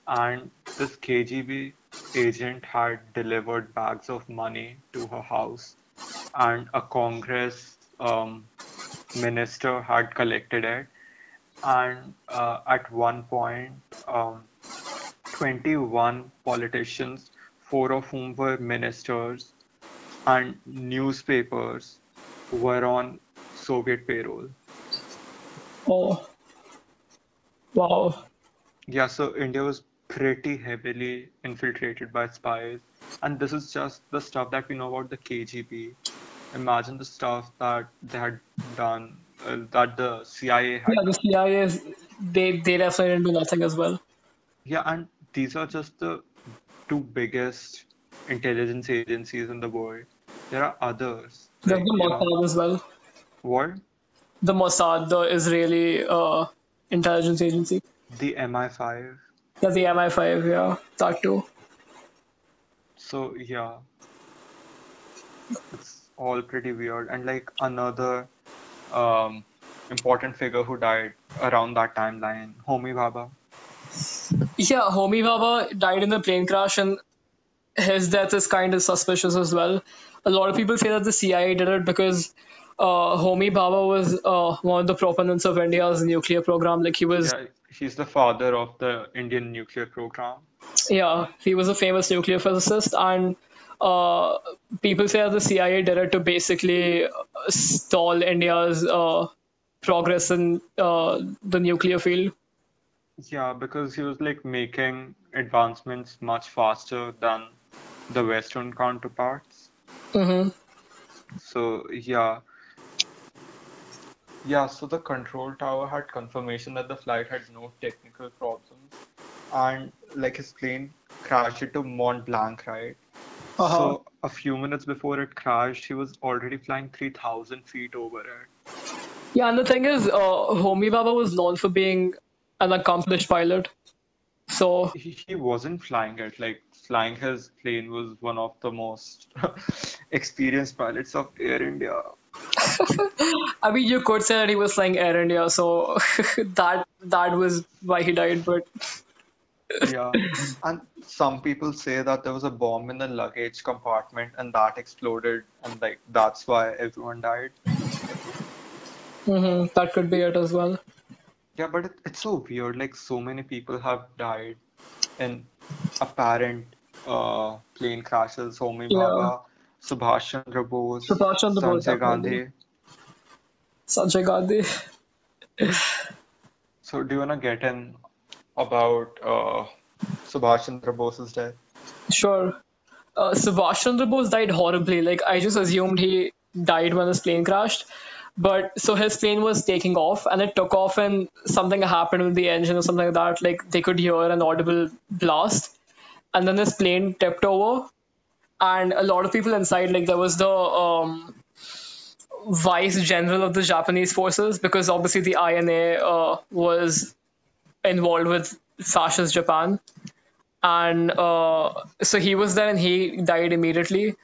and this KGB agent had delivered bags of money to her house, and a Congress um, minister had collected it, and uh, at one point, um, 21 politicians, four of whom were ministers, and newspapers were on Soviet payroll. Oh. Wow. Yeah, so India was pretty heavily infiltrated by spies, and this is just the stuff that we know about the KGB. Imagine the stuff that they had done, uh, that the CIA had Yeah, the CIA is they they definitely didn't do nothing as well. Yeah, and these are just the two biggest intelligence agencies in the world. There are others. There's Like, the Mossad as well. what? The Mossad, the Israeli uh, intelligence agency. The MI5. Yeah, the MI5, yeah, that too. So, yeah, it's all pretty weird. And like another um, important figure who died around that timeline, Homi Bhabha. Yeah, Homi Bhabha died in a plane crash, and his death is kind of suspicious as well. A lot of people say that the CIA did it because uh, Homi Bhabha was uh, one of the proponents of India's nuclear program. Like he was, Yeah, he's the father of the Indian nuclear program. yeah, he was a famous nuclear physicist, and uh, people say that the CIA did it to basically stall India's uh, progress in uh, the nuclear field. Yeah, because he was like making advancements much faster than the Western counterparts. hmm So yeah. Yeah, so the control tower had confirmation that the flight had no technical problems. And like his plane crashed into Mont Blanc, right? Uh-huh. So a few minutes before it crashed, he was already flying 3,000 feet over it. Yeah, and the thing is, uh, Homi Bhabha was known for being an accomplished pilot. So He, he wasn't flying it. Like flying his plane was one of the most experienced pilots of Air India. I mean, you could say that he was flying Air India, so that that was why he died. But Yeah, and some people say that there was a bomb in the luggage compartment and that exploded, and like that's why everyone died. mhm, that could be it as well. Yeah, but it, it's so weird. Like so many people have died in apparent uh, plane crashes. Homi Yeah, Bhabha, Subhash Chandra Bose, Subhash Chandra Bose Sanjay. Gandhi. Sanjay Gandhi. So do you wanna get in about uh, Subhash Chandra Bose's death? Sure. Uh, Subhash Chandra Bose died horribly. Like I just assumed he died when his plane crashed. But so his plane was taking off and it took off and something happened with the engine or something like that. Like they could hear an audible blast. And then his plane tipped over and a lot of people inside, like there was the um, vice general of the Japanese forces because obviously the INA uh, was involved with fascist Japan and uh, so he was there and he died immediately.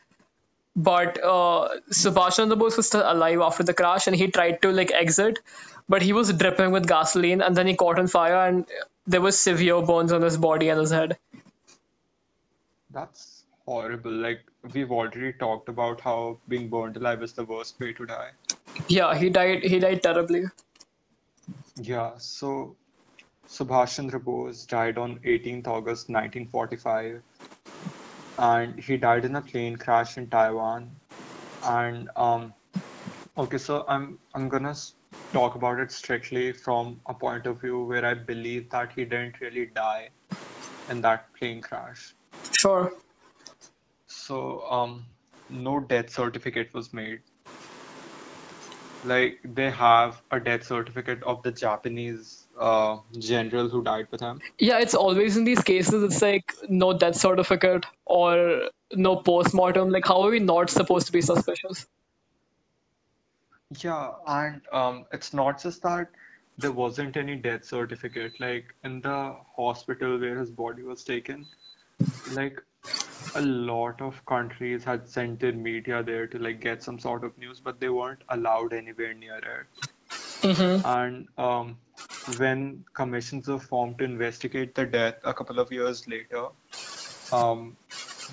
But uh, Subhash Chandra Bose was still alive after the crash, and he tried to like exit, but he was dripping with gasoline, and then he caught on fire, and there was severe burns on his body and his head. That's horrible. Like we've already talked about how being burned alive is the worst way to die. Yeah, he died. He died terribly. Yeah, so Subhash Chandra Bose died on 18th August 1945, and he died in a plane crash in Taiwan. And um, okay, so I'm I'm gonna talk about it strictly from a point of view where I believe that he didn't really die in that plane crash. Sure. So um, no death certificate was made. Like they have a death certificate of the Japanese uh, general who died with him. Yeah, it's always in these cases. It's like no death certificate or no post-mortem. Like, how are we not supposed to be suspicious? Yeah, and um, it's not just that there wasn't any death certificate. Like in the hospital where his body was taken, like a lot of countries had sent their media there to like get some sort of news, but they weren't allowed anywhere near it. hmm And um, when commissions were formed to investigate the death a couple of years later, um,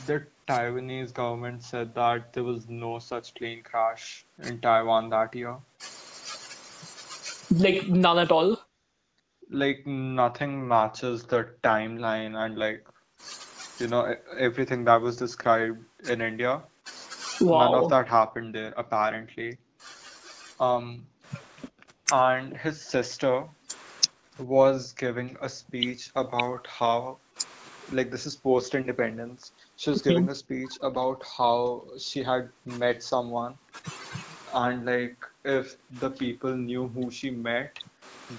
the Taiwanese government said that there was no such plane crash in Taiwan that year. Like none at all. Like nothing matches the timeline and like you know everything that was described in India. None of that happened there apparently. Um, and his sister was giving a speech about how like this is post-independence. She was giving a speech about how she had met someone and like if the people knew who she met,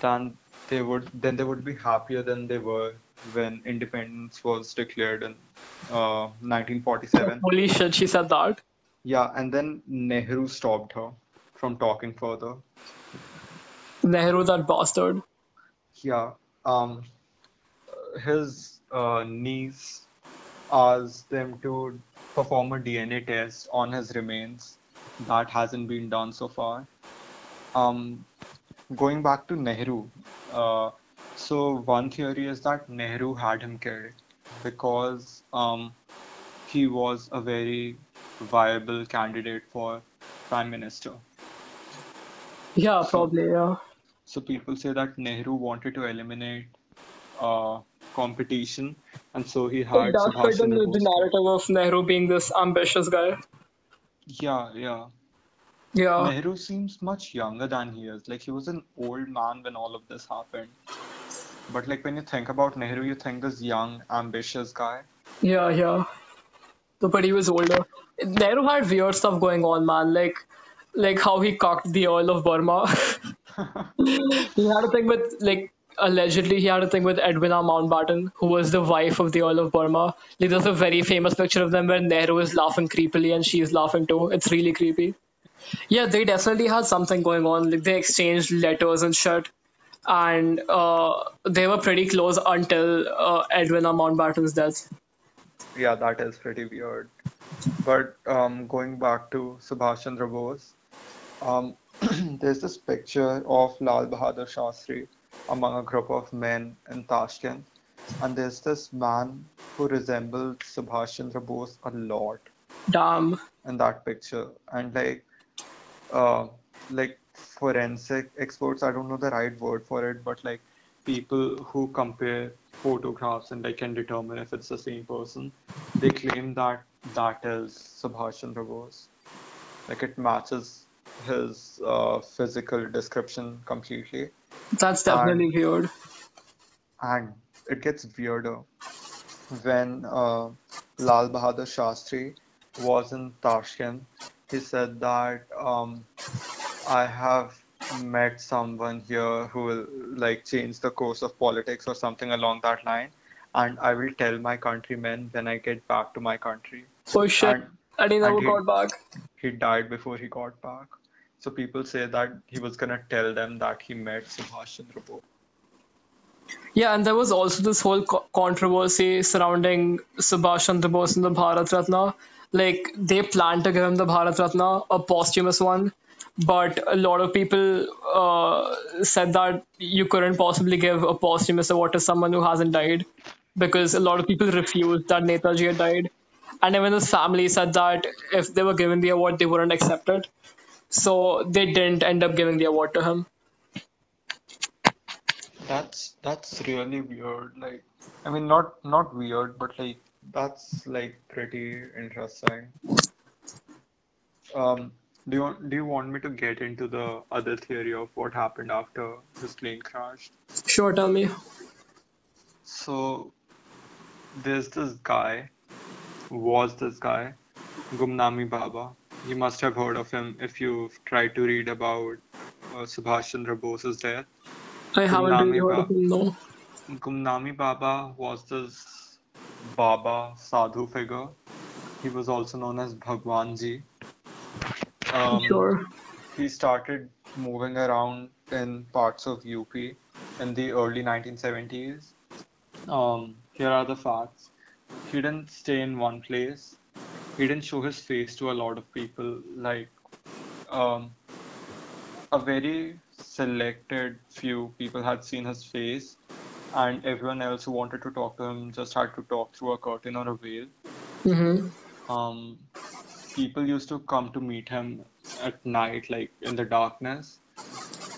then they would then they would be happier than they were when independence was declared in uh, 1947. Holy shit, she said that. Yeah, and then Nehru stopped her from talking further. Nehru, that bastard. Yeah, um, his uh, niece asked them to perform a DNA test on his remains. That hasn't been done so far. Um, going back to Nehru, uh, so one theory is that Nehru had him killed because um, he was a very viable candidate for prime minister. Yeah, So, probably, yeah. so people say that Nehru wanted to eliminate uh, competition, and so he had fit in the narrative of Nehru being this ambitious guy. Yeah, yeah. Yeah, Nehru seems much younger than he is. Like he was an old man when all of this happened. But like when you think about Nehru, you think this young, ambitious guy. yeah, yeah. But he was older. Nehru had weird stuff going on, man. Like, like how he cocked the Earl of Burma. he had a thing with, like, allegedly he had a thing with Edwina Mountbatten, who was the wife of the Earl of Burma. Like, there's a very famous picture of them where Nehru is laughing creepily and she's laughing too. It's really creepy. Yeah, they definitely had something going on. Like, they exchanged letters and shit. And uh, they were pretty close until uh, Edwina Mountbatten's death. Yeah, that is pretty weird. But um, going back to Subhash Chandra Bose, um, there's this picture of Lal Bahadur Shastri among a group of men in Tashkent, and there's this man who resembles Subhash Chandra Bose a lot Damn. in that picture, and like, uh, like forensic experts, I don't know the right word for it, but like people who compare photographs and they can determine if it's the same person, they claim that that is Subhash Chandra Bose. Like it matches his uh, physical description completely, That's definitely weird. and it gets weirder when uh, Lal Bahadur Shastri was in Tashkent. He said that um, I have met someone here who will like change the course of politics or something along that line, and I will tell my countrymen when I get back to my country. Oh shit. And And he never and he got back. he died before he got back. So people say that he was gonna tell them that he met Subhash Chandra Bose. Yeah, and there was also this whole co- controversy surrounding Subhash Chandra Bose and the Bharat Ratna. Like, they planned to give him the Bharat Ratna, a posthumous one, but a lot of people uh, said that you couldn't possibly give a posthumous award to someone who hasn't died because a lot of people refused that Netaji had died. And even his family said that if they were given the award, they wouldn't accept it. So they didn't end up giving the award to him. That's that's really weird. Like, I mean, not not weird, but like that's like pretty interesting. Um, do you want, do you want me to get into the other theory of what happened after this plane crashed? Sure, tell me. So there's this guy, was this guy, Gumnami Baba. You must have heard of him if you've tried to read about uh, Subhash Chandra Bose's death. I haven't really Gumnami heard of him, no. Gumnami Baba was this Baba sadhu figure. He was also known as Bhagwan Ji. Um, Sure. he started moving around in parts of UP in the early 1970s. Um, here are the facts. He didn't stay in one place. He didn't show his face to a lot of people. Like, um, a very selected few people had seen his face, and everyone else who wanted to talk to him just had to talk through a curtain or a veil. Mm-hmm. Um, people used to come to meet him at night, like in the darkness.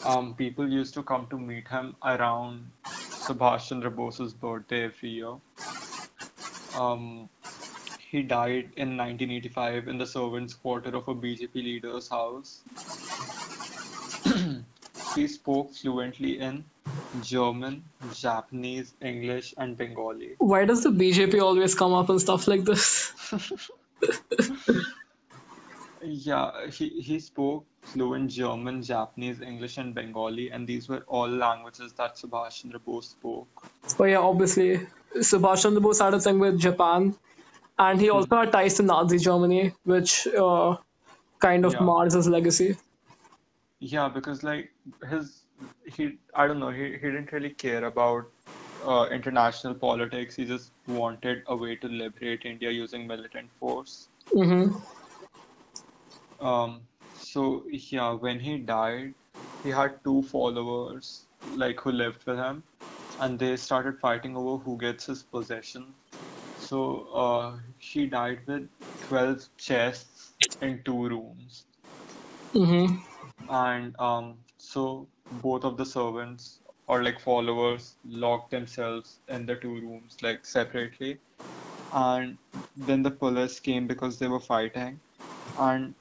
Um, people used to come to meet him around Subhash Chandra Bose's birthday every year. Um, he died in 1985 in the servants' quarter of a BJP leader's house. he spoke fluently in German, Japanese, English, and Bengali. Why does the BJP always come up and stuff like this? Yeah, he, he spoke fluent German, Japanese, English, and Bengali, and these were all languages that Subhash Chandra Bose spoke. Oh yeah, obviously. Subhash Chandra Bose had a thing with Japan, and he also had ties to Nazi Germany, which uh, kind of Yeah. mars his legacy. Yeah, because like his he I don't know, he, he didn't really care about uh, international politics. He just wanted a way to liberate India using militant force. Mm-hmm. Um, so yeah, when he died, he had two followers like who lived with him, and they started fighting over who gets his possession. So uh, he died with 12 chests in two rooms, Mm-hmm. and um, so both of the servants or like followers locked themselves in the two rooms like separately, and then the police came because they were fighting, and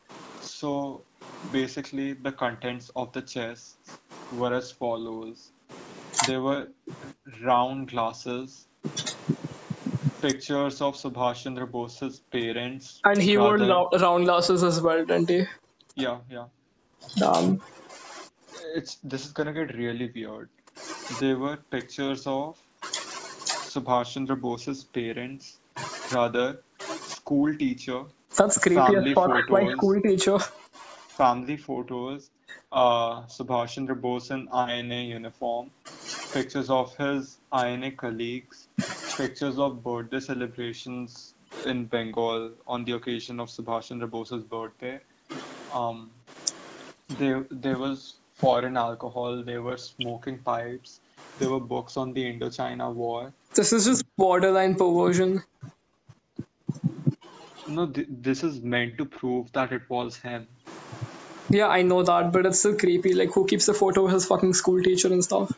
so basically the contents of the chests were as follows. They were round glasses, pictures of Subhash Chandra Bose's parents, And he wore lo- round glasses as well, didn't he? Yeah, yeah. Damn. It's this is gonna get really weird. They were pictures of Subhash Chandra Bose's parents, brother, school teacher, That's creepy Family as fuck. My photos. school teacher. family photos, uh, Subhash Chandra Bose in INA uniform, pictures of his INA colleagues, pictures of birthday celebrations in Bengal on the occasion of Subhash Chandra Bose's birthday. Um, there, there was foreign alcohol, there were smoking pipes, there were books on the Indochina War. This is just borderline perversion No, th- this is meant to prove that it was him. Yeah, I know that, but it's still creepy. Like, who keeps a photo of his fucking school teacher and stuff?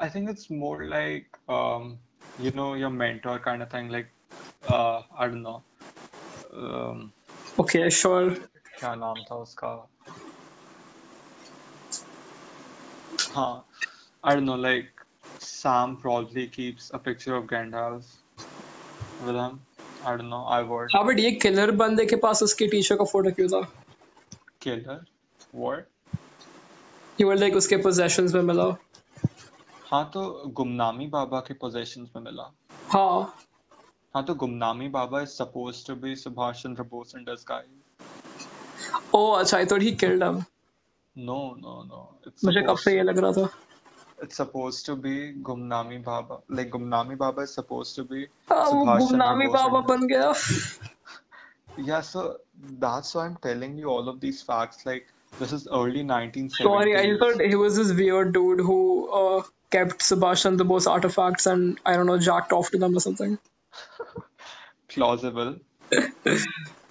I think it's more like, um, you know, your mentor kind of thing. Like, uh, I don't know. Um, Okay, sure. क्या नाम था उसका? हाँ, I don't know. Like, Sam probably keeps a picture of Gandalf with him. I don't know. I would. हाँ but ये killer बंदे के पास उसके टीचर का फ़ोटो क्यों था Killer? What? ये वर्ड लाइक उसके पोजेशंस में मिला हाँ तो गुमनामी बाबा के possessions में मिला हाँ हाँ तो Gumnami Baba is supposed to be Subhash Chandra Bose in disguise ओ अच्छा I thought he killed him no no no it's मुझे कब से ये लग रहा था it's supposed to be Gumnami Baba. Like Gumnami Baba is supposed to be. Oh, Gumnami Baba ban gaya. yeah, so that's why I'm telling you all of these facts. Like this is early 1970s. Sorry, I thought he was this weird dude who uh, kept Subhash Chandra Bose artifacts and I don't know jacked off to them or something. Plausible.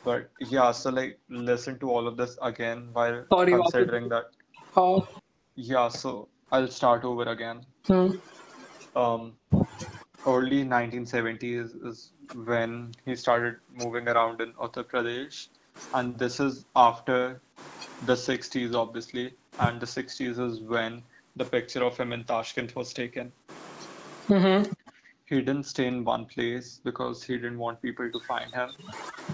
but yeah, so like listen to all of this again while Sorry, considering that. How? Yeah, so I'll start over again hmm. um, early 1970s is when he started moving around in Uttar Pradesh, and this is after the 60s, obviously, and the 60s is when the picture of him in Tashkent was taken. Mm-hmm. He didn't stay in one place because he didn't want people to find him.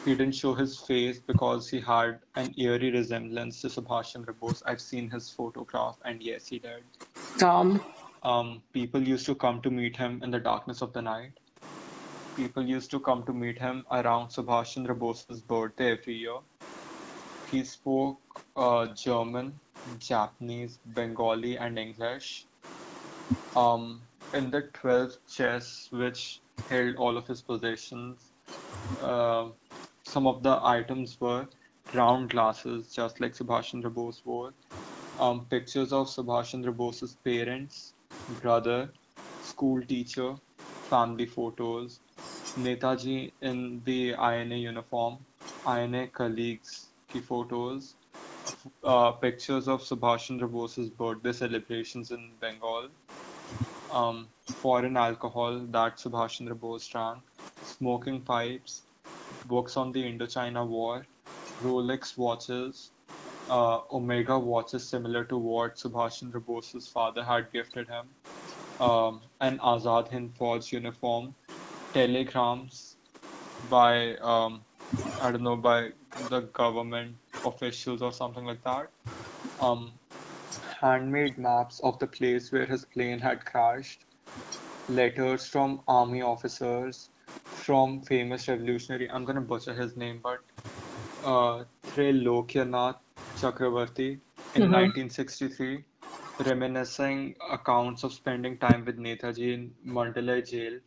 He didn't show his face because he had an eerie resemblance to Subhash Chandra Bose. I've seen his photograph, and yes, he did. Um, um, people used to come to meet him in the darkness of the night. People used to come to meet him around Subhash Chandra Bose's birthday every year. He spoke uh, German, Japanese, Bengali, and English. Um, in the 12th chest, which held all of his possessions, uh, some of the items were round glasses, just like Chandra Bose wore, um, pictures of Chandra Bose's parents, brother, school teacher, family photos, Netaji in the INA uniform, INA colleagues की photos, uh, pictures of Chandra Bose's birthday celebrations in Bengal, um, foreign alcohol that Subhash Chandra Bose drank, smoking pipes, books on the Indochina War, Rolex watches, uh, Omega watches similar to what Subhash Chandra Bose's father had gifted him, um, an Azad Hind Fauj uniform, telegrams by um, I don't know by the government officials or something like that, um, handmade maps of the place where his plane had crashed, letters from army officers, from famous revolutionary. I'm gonna butcher his name, but uh, Trilokyanath Chakravarti in Mhm. 1963, reminiscing accounts of spending time with Netaji in Mandalay jail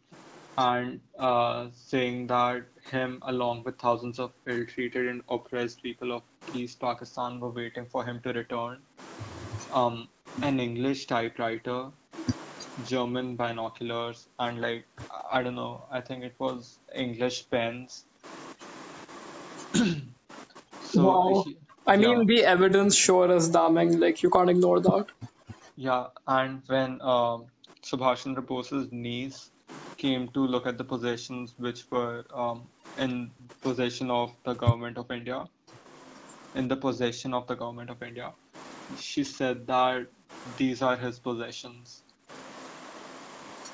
and uh, saying that him, along with thousands of ill-treated and oppressed people of East Pakistan, were waiting for him to return. Um, an English typewriter, German binoculars, and like I don't know, I think it was English pens. so Wow. he- I mean, yeah. the evidence sure is damning. Like, you can't ignore that. Yeah, and when um, Subhash Chandra Bose's niece came to look at the possessions which were um, in possession of the government of India, in the possession of the government of India, she said that these are his possessions.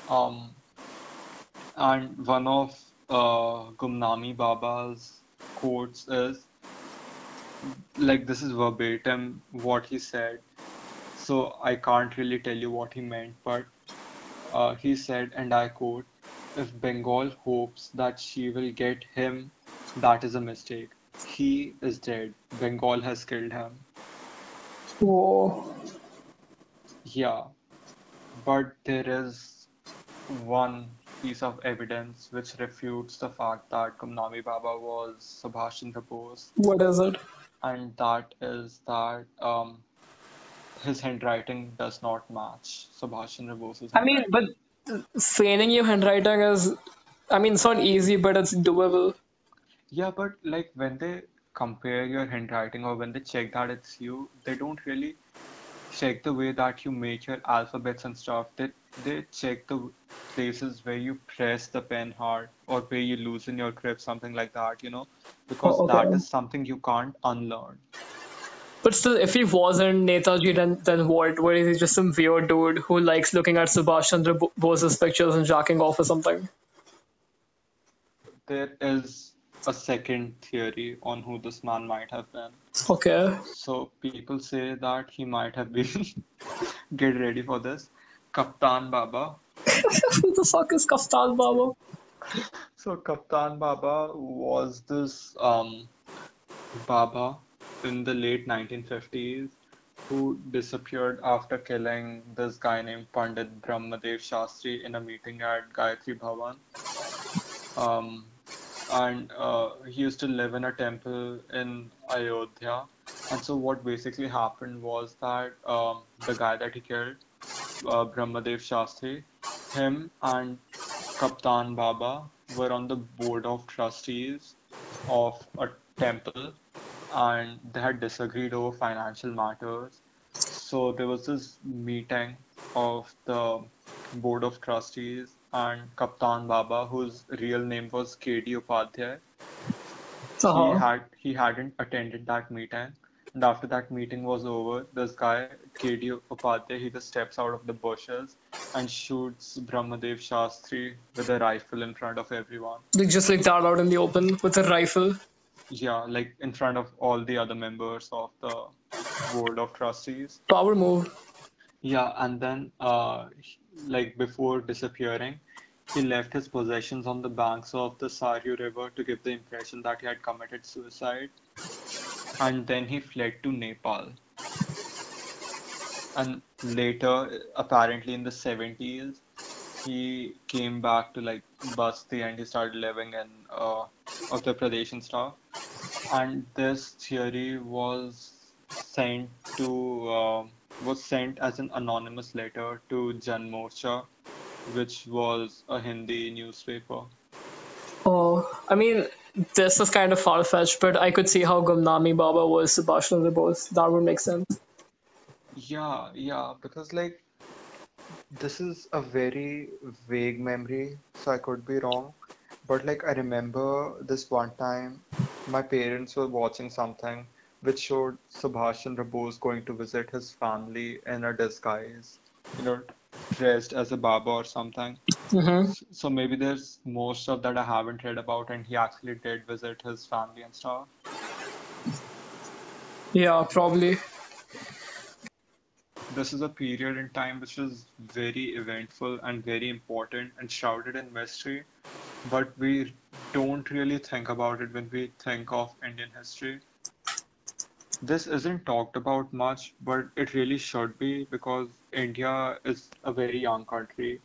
Um, and one of uh, Gumnami Baba's quotes is like this is verbatim what he said so I can't really tell you what he meant, but uh, he said, and I quote, if Bengal hopes that she will get him, that is a mistake. He is dead. Bengal has killed him. Whoa. Yeah, but there is one piece of evidence which refutes the fact that Gumnami Baba was Subhash Chandra Bose, What is it? and that is that um, his handwriting does not match Subhash Chandra Bose's I mean, but feigning your handwriting is, I mean, it's not easy, but it's doable. Yeah, but like when they compare your handwriting or when they check that it's you, they don't really check the way that you make your alphabets and stuff. They they check the places where you press the pen hard or where you loosen your grip, something like that, you know, because Oh, okay. is something you can't unlearn. But still, if he wasn't Netaji, then then what? What is he just some weird dude who likes looking at Subhash Chandra Bose's pictures and jacking off or something? There is a second theory on who this man might have been. Okay. So people say that he might have been, get ready for this, Kaptan Baba. Who the fuck is Kaptan Baba? So Kaptan Baba was this um, Baba in the late 1950s who disappeared after killing this guy named Pandit Brahmadev Shastri in a meeting at Gayatri Bhavan. Um, and uh, he used to live in a temple in Ayodhya. And so what basically happened was that um, the guy that he killed, uh, Brahmadev Shastri, him and Kaptan Baba were on the board of trustees of a temple and they had disagreed over financial matters. So there was this meeting of the board of trustees and Kaptan Baba, whose real name was K.D. Upadhyay, he Uh-huh. had he hadn't attended that meeting. And after that meeting was over, this guy, K.D. Upadhyay, he just steps out of the bushes and shoots Brahmadev Shastri with a rifle in front of everyone. Like just like that out in the open with a rifle. Yeah, like in front of all the other members of the board of trustees. Power move. Yeah, and then uh, like before disappearing, he left his possessions on the banks of the Saryu River to give the impression that he had committed suicide. And then he fled to Nepal. And later, apparently in the 70s, he came back to like Basti and he started living in uh, Uttar Pradesh and stuff. And this theory was sent to uh, was sent as an anonymous letter to Jan Morcha, which was a Hindi newspaper. Oh, I mean, this is kind of far fetched, but I could see how Gumnami Baba was Subhash Chandra Bose. That would make sense. Yeah, yeah, because like this is a very vague memory, so I could be wrong. But like I remember this one time my parents were watching something which showed Subhash Chandra Bose going to visit his family in a disguise, you know, dressed as a Baba or something. Mm-hmm. So maybe there's more stuff that I haven't read about, and he actually did visit his family and stuff. Yeah, probably. This is a period in time which is very eventful and very important and shrouded in mystery, but we don't really think about it when we think of Indian history. This isn't talked about much, but it really should be because India is a very young country.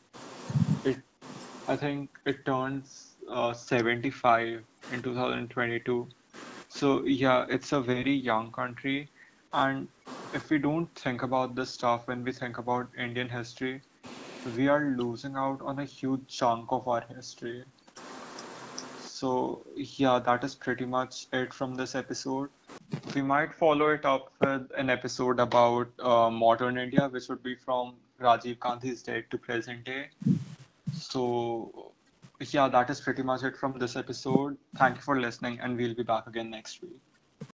It, I think it turns uh, 75 in 2022. So yeah, it's a very young country, and if we don't think about this stuff when we think about Indian history, we are losing out on a huge chunk of our history. So yeah, that is pretty much it from this episode. We might follow it up with an episode about uh, modern India, which would be from Rajiv Gandhi's death to present day. So yeah, that is pretty much it from this episode. Thank you for listening, and we'll be back again next week.